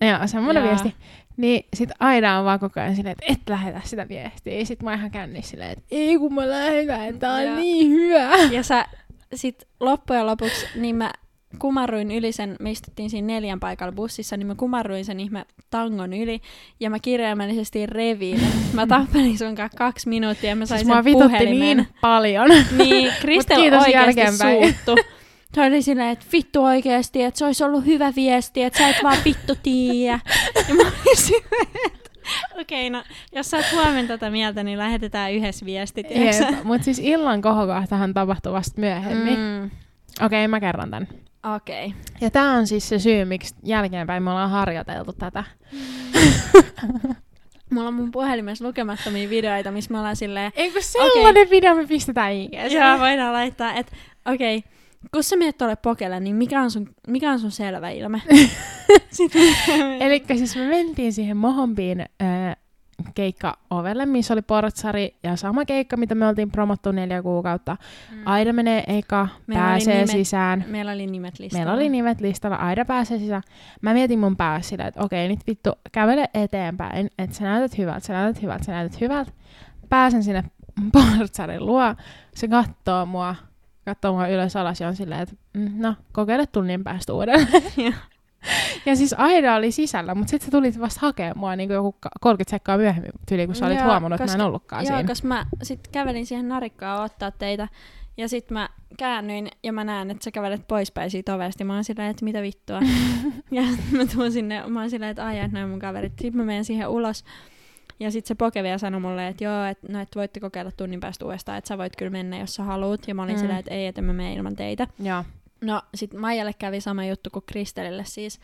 Joo, semmoinen Joo. viesti. Niin sit Aida on vaan koko ajan silleen, että et lähetä sitä viestiä. Sit mä ihan kännissä silleen, että ei kun mä lähetän, tää on Joo. niin hyvä. Ja sä sit loppujen lopuksi, niin mä kumarruin yli sen, me istuttiin siinä neljän paikalla bussissa, niin mä kumarruin sen ihme tangon yli, ja mä kirjaimellisesti reviin. Mä tappelin sun kanssa kaksi minuuttia, ja mä sain Siis sen vitutti puhelimen. niin paljon. Niin, Kristel oikeasti jälkeenpäin. suuttu. Se oli silleen, että vittu oikeasti, että se olisi ollut hyvä viesti, että sä et vaan vittu tiiä. Ja mä olin silleen, okei, no jos sä oot huomenna tätä mieltä, niin lähetetään yhdessä viesti, tiiäksä? Jep, Mut siis illan kohokohtahan tapahtui vasta myöhemmin. Mm. Okei, mä kerron tän. Okei. Okay. Ja tää on siis se syy, miksi jälkeenpäin me ollaan harjoiteltu tätä. Mulla on mun puhelimessa lukemattomia videoita, missä me ollaan silleen, Eikö sellainen okay. video me pistetään IG? joo, voidaan laittaa, että okei, okay, kun sä menet tuolle pokelle, niin mikä on sun, mikä on sun selvä ilme? Eli siis me mentiin siihen Mohombiin äh, keikka-ovelle, missä oli portsari ja sama keikka, mitä me oltiin promottu neljä kuukautta. Mm. Aida menee eka, Meillä pääsee nimet- sisään. Meillä oli nimet listalla. Meillä oli nimet listalla, Aida pääsee sisään. Mä mietin mun päässä silleen, että okei, nyt vittu, kävele eteenpäin, että sä näytät hyvältä, sä näytät hyvältä, sä näytät hyvältä. Pääsen sinne portsarin luo, se kattoo mua, kattoo mua ylös alas ja on silleen, että mm, no, kokeile tunnin päästä uudelleen. Ja siis Aida oli sisällä, mutta sitten sä tulit vasta hakemaan mua niin joku ka- 30 sekkaa myöhemmin tyyliin, kun sä olit Joo, huomannut, että mä en ollutkaan Joo, siinä. koska mä sit kävelin siihen narikkaan ottaa teitä. Ja sit mä käännyin ja mä näen, että sä kävelet poispäin siitä ovesta. Mä oon silleen, että mitä vittua. ja mä tuun sinne, mä oon silleen, että aijaa, noin mun kaverit. Sitten mä menen siihen ulos. Ja sitten se poke vielä sanoi mulle, että joo, että no, et voitte kokeilla tunnin päästä uudestaan, että sä voit kyllä mennä, jos sä haluut. Ja mä olin Mm. silleen, että ei, että mä mene ilman teitä. Joo. No sit Maijalle kävi sama juttu kuin Kristelille siis.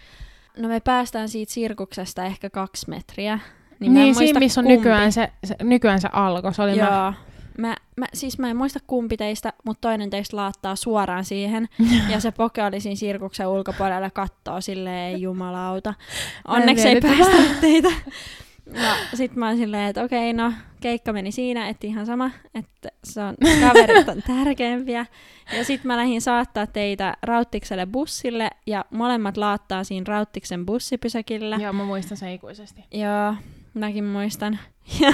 No me päästään siitä sirkuksesta ehkä kaksi metriä. Niin, mä niin siinä, missä on kumpi. nykyään se, se, nykyään se alko, se oli mä. Joo. Mä, mä, siis mä en muista kumpi teistä, mutta toinen teistä laattaa suoraan siihen. ja se poke oli siinä sirkuksen ulkopuolella kattoo silleen jumalauta. Mä Onneksi ei päästä teitä. No sit mä oon silleen, että okei, no keikka meni siinä, että ihan sama, että se on, kaverit on tärkeämpiä. Ja sit mä lähdin saattaa teitä Rauttikselle bussille ja molemmat laattaa siinä Rauttiksen bussipysäkillä. Joo, mä muistan sen ikuisesti. Joo, mäkin muistan. Ja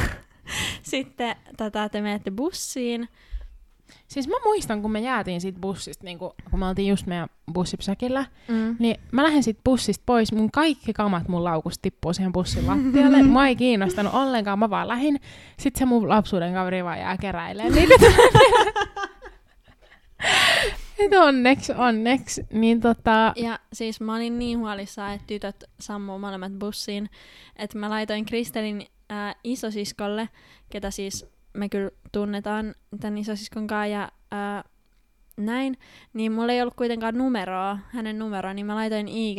sitten tota, te menette bussiin. Siis mä muistan, kun me jäätiin siitä bussista, niin kun, kun me oltiin just meidän bussipsäkillä, Mm. niin mä lähdin siitä bussista pois, mun kaikki kamat mun laukusta tippuu siihen bussin lattialle. Mua ei kiinnostanut ollenkaan, mä vaan lähin. Sitten se mun lapsuuden kaveri vaan jää keräilemään niitä. Et onneksi, onneksi. Niin tota, Ja siis mä olin niin huolissaan, että tytöt sammuu molemmat bussiin, että mä laitoin Kristelin ää, isosiskolle, ketä siis me kyllä tunnetaan tämän isosiskon kanssa ja ää, näin, niin mulla ei ollut kuitenkaan numeroa, hänen numeroa, niin mä laitoin IG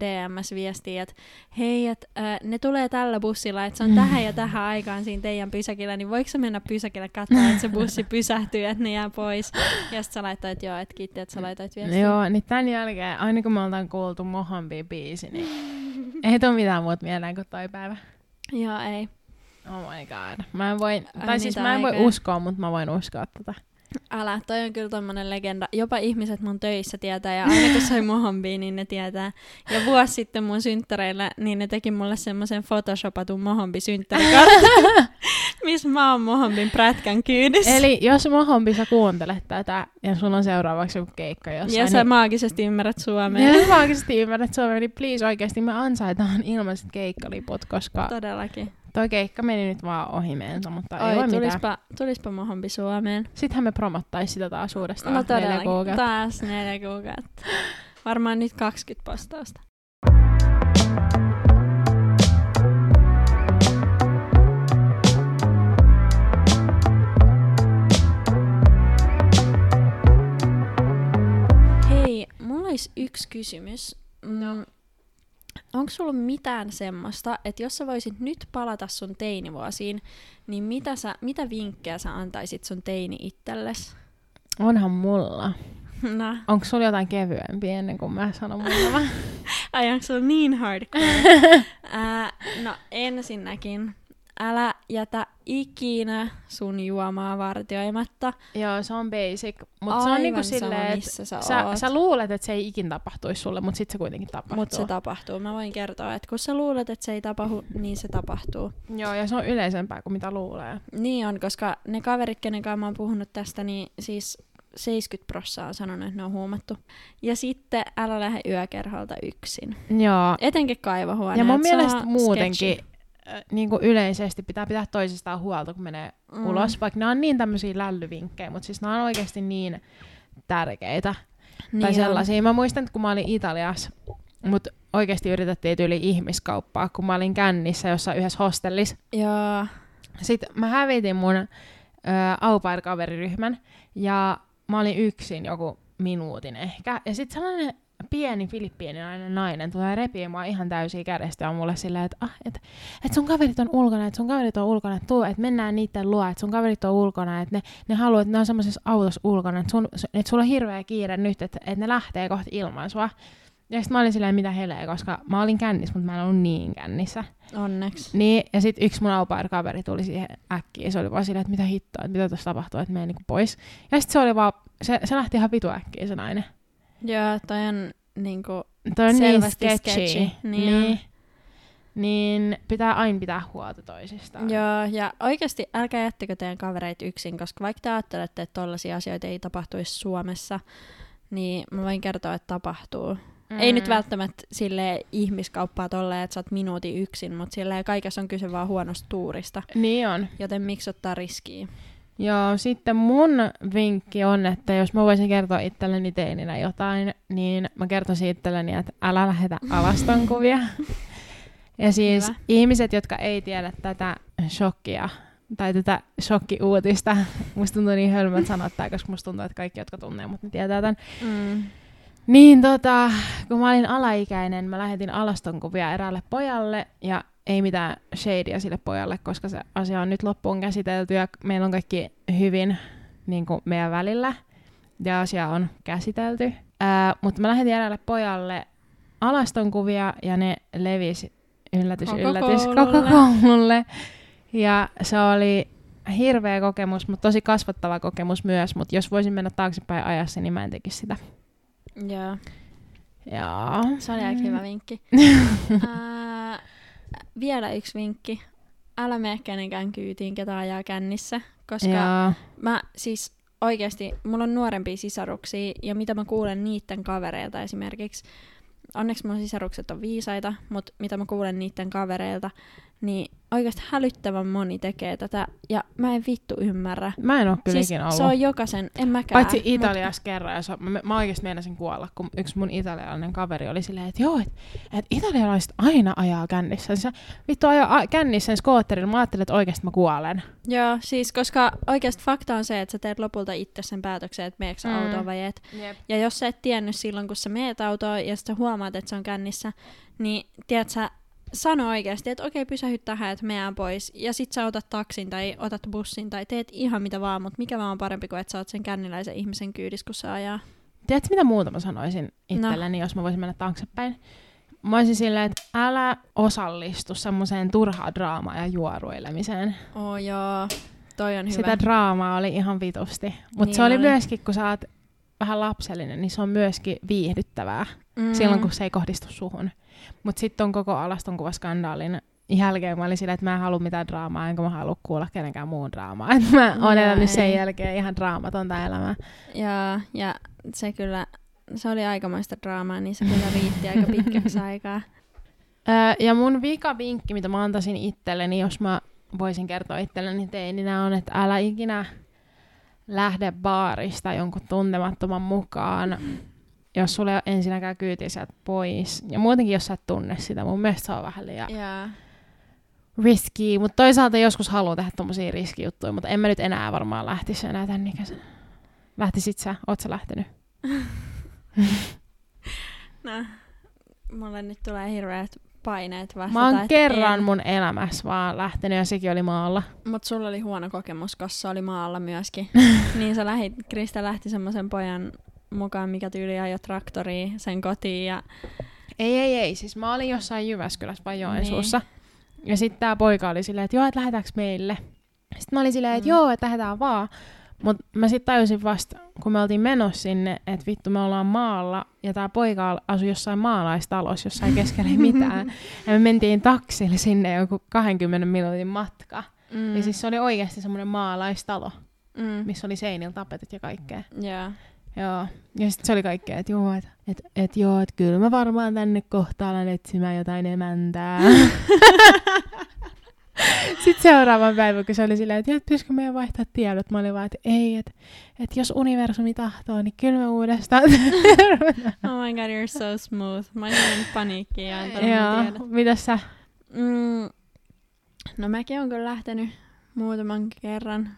DMS-viestiä, että hei, että ää, ne tulee tällä bussilla, että se on tähän ja tähän aikaan siinä teidän pysäkillä, niin voiko sä mennä pysäkille katsoa, että se bussi pysähtyy, että ne jää pois. Ja sitten sä laitoit, että joo, että kiitti, että sä laitoit viestiä. joo, niin tämän jälkeen, aina kun me oltaan kuultu Mohambi biisi, niin ei tule mitään muuta mieleen kuin toi päivä. Joo, ei. Oh my god. Mä en voi, Ai tai siis niitä mä en voi aikoja. uskoa, mutta mä voin uskoa tätä. Älä, toi on kyllä tommonen legenda. Jopa ihmiset mun töissä tietää, ja aina kun sai mohombiin, niin ne tietää. Ja vuosi sitten mun synttäreillä, niin ne teki mulle semmoisen photoshopatun mohombi synttärikartan, missä mä oon mohombin prätkän kyydissä. Eli jos Mohombi sä kuuntelet tätä ja sulla on seuraavaksi joku keikka jossain, ja sä niin maagisesti ymmärrät suomea. Ja mä oikeasti ymmärrät suomea, niin please oikeasti me ansaitaan ilmaiset keikkaliput, koska Todellakin. Toi keikka meni nyt vaan ohi meiltä, mutta ei Oi, voi mitään. tulispa, tulispa mohombi Suomeen. Sittenhän me promottais sitä taas uudestaan No neljä kuukautta. taas neljä kuukautta. Varmaan nyt 20 postausta. Hei, mulla olisi yksi kysymys. No. Onko sulla mitään semmoista, että jos sä voisit nyt palata sun teinivuosiin, niin mitä, sä, mitä vinkkejä sä antaisit sun teini itsellesi? Onhan mulla. No, Onko sulla jotain kevyempiä ennen kuin mä sanon mulla? ai onko sulla niin hardcore? Ää, no ensinnäkin, älä jätä ikinä sun juomaa vartioimatta. Joo, se on basic. Mutta se on niinku silleen, että missä sä, sä, oot. sä luulet, että se ei ikin tapahtuisi sulle, mutta sitten se kuitenkin tapahtuu. Mutta se tapahtuu. Mä voin kertoa, että kun sä luulet, että se ei tapahdu, niin se tapahtuu. Joo, ja se on yleisempää kuin mitä luulee. Niin on, koska ne kaverit, kenen kanssa mä oon puhunut tästä, niin siis 70 prossaa on sanonut, että ne on huumattu. Ja sitten älä lähde yökerholta yksin. Joo. Etenkin kaivohuoneet. Ja mun mielestä muutenkin sketchy. Niin kuin yleisesti pitää pitää toisistaan huolta, kun menee Mm. ulos. Vaikka ne on niin tämmöisiä lällyvinkkejä, mutta siis ne on oikeasti niin tärkeitä. Niin tai on. sellaisia. Mä muistan, että kun mä olin Italiassa, mutta oikeasti yritettiin tyyli ihmiskauppaa, kun mä olin kännissä jossain yhdessä hostellissa. Joo. Sitten mä hävitin mun ö, au pair-kaveriryhmän ja mä olin yksin joku minuutin ehkä. Ja sitten sellainen pieni filippiinilainen nainen tulee repii mua ihan täysin kädestä ja on mulle silleen, että ah, et, et sun kaverit on ulkona, että sun kaverit on ulkona, että tuu, että mennään niiden luo, että sun kaverit on ulkona, että ne, ne haluaa, että ne on semmoisessa autossa ulkona, että, sun, että sulla on hirveä kiire nyt, että, että ne lähtee kohti ilman sua. Ja sitten mä olin silleen, mitä helee, koska mä olin kännissä, mutta mä en ollut niin kännissä. Onneksi. Niin, ja sitten yksi mun au kaveri tuli siihen äkkiä, se oli vaan silleen, että mitä hittoa, että mitä tuossa tapahtuu, että mene niinku pois. Ja sitten se oli vaan, se, se lähti ihan vitu äkkiä se nainen. Joo, toi on niinku... Toi on Selvästi niin sketchy. sketchy, niin niin, niin pitää aina pitää huolta toisistaan. Joo, ja oikeasti älkää jättekö teidän kavereita yksin, koska vaikka te ajattelette, että tollaisia asioita ei tapahtuisi Suomessa, niin mä voin kertoa, että tapahtuu. Mm. Ei nyt välttämättä sille ihmiskauppaa tolleen, että sä oot minuutin yksin, mutta silleen kaikessa on kyse vaan huonosta tuurista. Niin on. Joten miksi ottaa riskiä? Joo, sitten mun vinkki on, että jos mä voisin kertoa itselleni teininä jotain, niin mä kertoisin itselleni, että älä lähetä alastonkuvia. ja siis Hyvä. ihmiset, jotka ei tiedä tätä shokkia tai tätä shokkiuutista, musta tuntuu niin hölmöltä sanoa tää, koska musta tuntuu, että kaikki, jotka tunnee mut, ne tietää tämän. Mm. Niin tota, kun mä olin alaikäinen, mä lähetin alastonkuvia eräälle pojalle ja ei mitään shadea sille pojalle, koska se asia on nyt loppuun käsitelty ja meillä on kaikki hyvin niin kuin meidän välillä ja asia on käsitelty. Ää, mutta mä lähetin eräälle pojalle alastonkuvia ja ne levisi yllätys, Koko yllätys koululle. koko koululle. Ja se oli hirveä kokemus, mutta tosi kasvattava kokemus myös, mutta jos voisin mennä taaksepäin ajassa, niin mä en tekisi sitä. Joo, Joo. se oli aika hyvä vinkki. Ää, vielä yksi vinkki. Älä mene kenenkään kyytiin, ketä ajaa kännissä, koska Joo. Mä siis oikeasti, mulla on nuorempia sisaruksia ja mitä mä kuulen niiden kavereilta esimerkiksi, onneksi mun sisarukset on viisaita, mutta mitä mä kuulen niiden kavereilta, niin oikeasti hälyttävän moni tekee tätä ja mä en vittu ymmärrä. Mä en oo kyllä Siis ollut. se on jokaisen, en mäkään. Paitsi Italiassa kerran, ja se, mä, mä oikeasti meinasin kuolla, kun yksi mun italialainen kaveri oli silleen, että joo, että et italialaiset aina ajaa kännissä. Se vittu ajaa a- kännissä sen skootterilla, mä ajattelin, että oikeasti mä kuolen. Joo, siis koska oikeasti fakta on se, että sä teet lopulta itse sen päätöksen, että meekö sä Mm. autoon vai et. Jep. Ja jos sä et tiennyt silloin, kun sä meet autoon ja sitten huomaat, että se on kännissä, niin tiedät sä, sano oikeasti, että okei, pysähy tähän, että meään pois. Ja sit sä otat taksin tai otat bussin tai teet ihan mitä vaan, mutta mikä vaan on parempi kuin, että sä oot sen känniläisen ihmisen kyydissä, kun sä ajaa. Tiedätkö, mitä muuta mä sanoisin itselleni, no. jos mä voisin mennä taaksepäin? Mä olisin silleen, että älä osallistu semmoiseen turhaan draamaan ja juoruilemiseen. Oo joo, toi on hyvä. Sitä draamaa oli ihan vitusti. Mutta Niin se oli, oli. myöskin, kun sä oot vähän lapsellinen, niin se on myöskin viihdyttävää mm. silloin, kun se ei kohdistu suhun. Mutta sitten on koko alastonkuvaskandaalin jälkeen mä olin silleen, että mä en halua mitään draamaa, enkä mä halua kuulla kenenkään muun draamaa. Et mä oon Joo, elänyt sen ei. jälkeen ihan draamatonta elämää. Ja, ja se kyllä, se oli aikamoista draamaa, niin se kyllä riitti aika pitkäksi aikaa. Öö, ja mun vika vinkki, mitä mä antaisin itselleni, jos mä voisin kertoa itselleni teininä, on, että älä ikinä lähde baarista jonkun tuntemattoman mukaan, jos sulla ei ole ensinnäkään kyyti sieltä pois. Ja muutenkin, jos sä et tunne sitä, mun mielestä se on vähän liian Ja, risky, mutta toisaalta joskus haluaa tehdä tommosia riskijuttuja, mutta en mä nyt enää varmaan lähtisi enää tän ikäisenä. Lähtisit sä? Oot sä lähtenyt? no, mulle nyt tulee hirveät paineet vastata, Mä oon kerran en. mun elämässä vaan lähtenyt ja sekin oli maalla. Mut sulla oli huono kokemus, koska se oli maalla myöskin. niin sä lähit, Krista lähti semmoisen pojan mukaan, mikä tyyli ajoi traktoriin sen kotiin. Ja, Ei, ei, ei. Siis mä olin jossain Jyväskylässä vai Joensuussa. Niin. Ja sitten tää poika oli silleen, että joo, että lähdetäänkö meille. Sitten mä olin silleen, että Mm. joo, että lähdetään vaan. Mutta mä sitten tajusin vasta, kun me oltiin menossa sinne, että vittu me ollaan maalla, ja tää poika asui jossain maalaistalossa, jossa ei keskellä mitään. ja me mentiin taksilla sinne joku 20 minuutin matka. Mm. Ja siis se oli oikeasti semmoinen maalaistalo, mm. missä oli seinillä tapetit ja kaikkea. Joo. Joo. Ja sitten se oli kaikkea, että joo, että et, et, joo, että kyllä mä varmaan tänne kohta alan etsimään jotain emäntää. sitten seuraavan päivän, kun se oli silleen, että pitäisikö meidän vaihtaa tiedot, mä olin vaan, että ei, että, että jos universumi tahtoo, niin kyllä me uudestaan. Oh my god, you're so smooth. Mä olin paniikkiin ja Joo, mitäs sä? Mm. No mäkin on kyllä lähtenyt muutaman kerran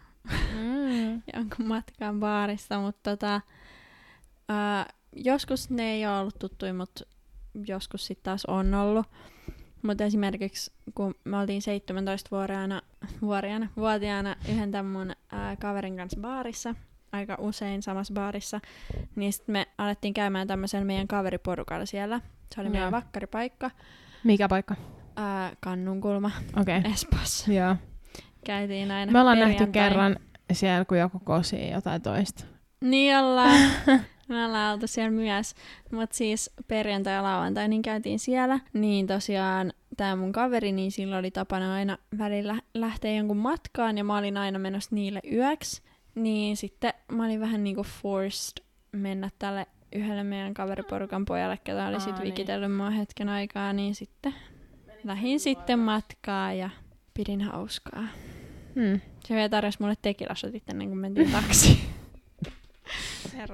Mm. jonkun matkaan baarista, mutta tota, ää, joskus ne ei ole ollut tuttuja, mutta joskus sitten taas on ollut. Mutta esimerkiksi kun me oltiin 17-vuotiaana vuoriana, vuotiaana yhden tämän mun ää, kaverin kanssa baarissa, aika usein samassa baarissa, niin sitten me alettiin käymään tämmöisellä meidän kaveriporukalla siellä. Se oli meidän Joo. vakkaripaikka, Mikä paikka? ää, Kannunkulma Okei. Okay. Espoossa. Joo. Käytiin aina Me ollaan nähty kerran siellä, kun joku kosi jotain toista. Niin ollaan. Me ollaan oltu siellä myös. Mutta siis perjantai ja lauantai niin käytiin siellä. Niin tosiaan tämä mun kaveri, niin sillä oli tapana aina välillä lähteä jonkun matkaan ja mä olin aina menossa niille yöksi. Niin sitten mä olin vähän niinku forced mennä tälle yhdelle meidän kaveriporukan pojalle, ketä oli Aa, sit niin. vikitellyt mua hetken aikaa, niin sitten lähdin sitten matkaa ja pidin hauskaa. Hmm. Se vielä tarjosi mulle tekilashotit ennen kuin mentiin taksiin.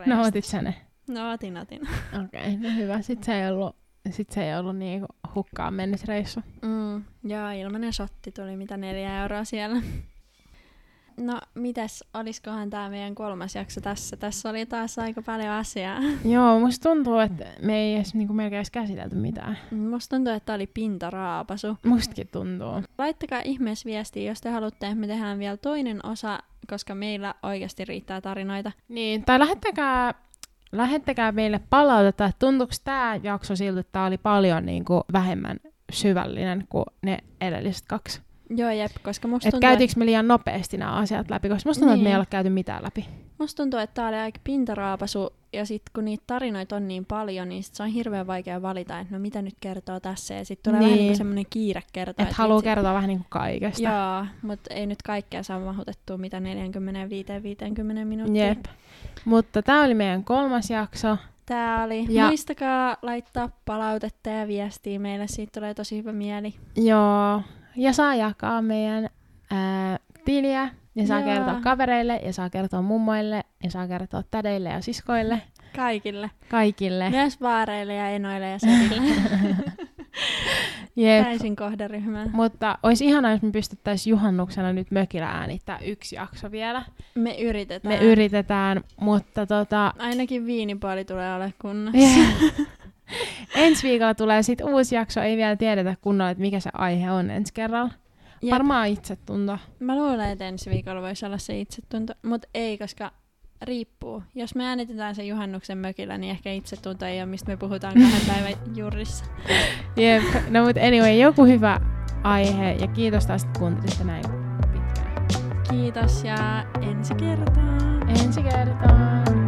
No otit sä ne? No otin, otin. Okei, okay, no hyvä. Sitten se ei ollut, sit se ei ollut niinku hukkaan mennyt reissu. Mm, joo, ilmanen shotti tuli mitä neljä euroa siellä. No, mitäs, oliskohan tämä meidän kolmas jakso tässä? Tässä oli taas aika paljon asiaa. Joo, musta tuntuu, että me ei edes niinku melkein edes käsitelty mitään. Musta tuntuu, että tämä oli pintaraapasu. Mustakin tuntuu. Laittakaa ihmeessä viestiä, jos te haluatte, että me tehdään vielä toinen osa, koska meillä oikeasti riittää tarinoita. Niin, tai lähettäkää, lähettäkää meille palautetta, että tuntuuko tämä jakso siltä, että tämä oli paljon niinku vähemmän syvällinen kuin ne edelliset kaksi. Joo, jep, koska musta Että tuntuu, käytiinkö me liian nopeasti nämä asiat läpi, koska musta tuntuu, että me ei Niin. ole käyty mitään läpi. Musta tuntuu, että tää oli aika pintaraapasu, ja sitten kun niitä tarinoita on niin paljon, niin sit se on hirveän vaikea valita, että no mitä nyt kertoo tässä, ja sitten tulee niin. vähän Niin. niin kuin semmoinen kiire kertoa. Että haluaa vitsi- kertoa vähän niinku kaikesta. Joo, mutta ei nyt kaikkea saa mahutettua mitä 45-50 minuuttia. Jep. Mutta tämä oli meidän kolmas jakso. Tää oli. Ja. Muistakaa laittaa palautetta ja viestiä meille, siitä tulee tosi hyvä mieli. Joo. Ja saa jakaa meidän ää, tiliä. Ja saa Joo. kertoa kavereille, ja saa kertoa mummoille, ja saa kertoa tädeille ja siskoille. Kaikille. Kaikille. Myös vaareille ja enoille ja sedille. Jep. Täysin kohderyhmään. Mutta olisi ihanaa, jos me pystyttäisiin juhannuksena nyt mökillä äänittää yksi jakso vielä. Me yritetään. Me yritetään, mutta tota, Ainakin viinipuoli tulee ole kunnossa. ensi viikolla tulee sitten uusi jakso. Ei vielä tiedetä kunnolla, että mikä se aihe on ensi kerralla. Jep. Varmaan itsetunto. Mä luulen, että ensi viikolla voisi olla se itsetunto, mutta ei, koska riippuu. Jos me äänitetään se juhannuksen mökillä, niin ehkä itsetunto ei ole, mistä me puhutaan kahden päivän jurissa. Jep. No mutta anyway, joku hyvä aihe. Ja kiitos taas, että kuuntelitte näin pitkään. Kiitos ja ensi kertaan. Ensi kertaan.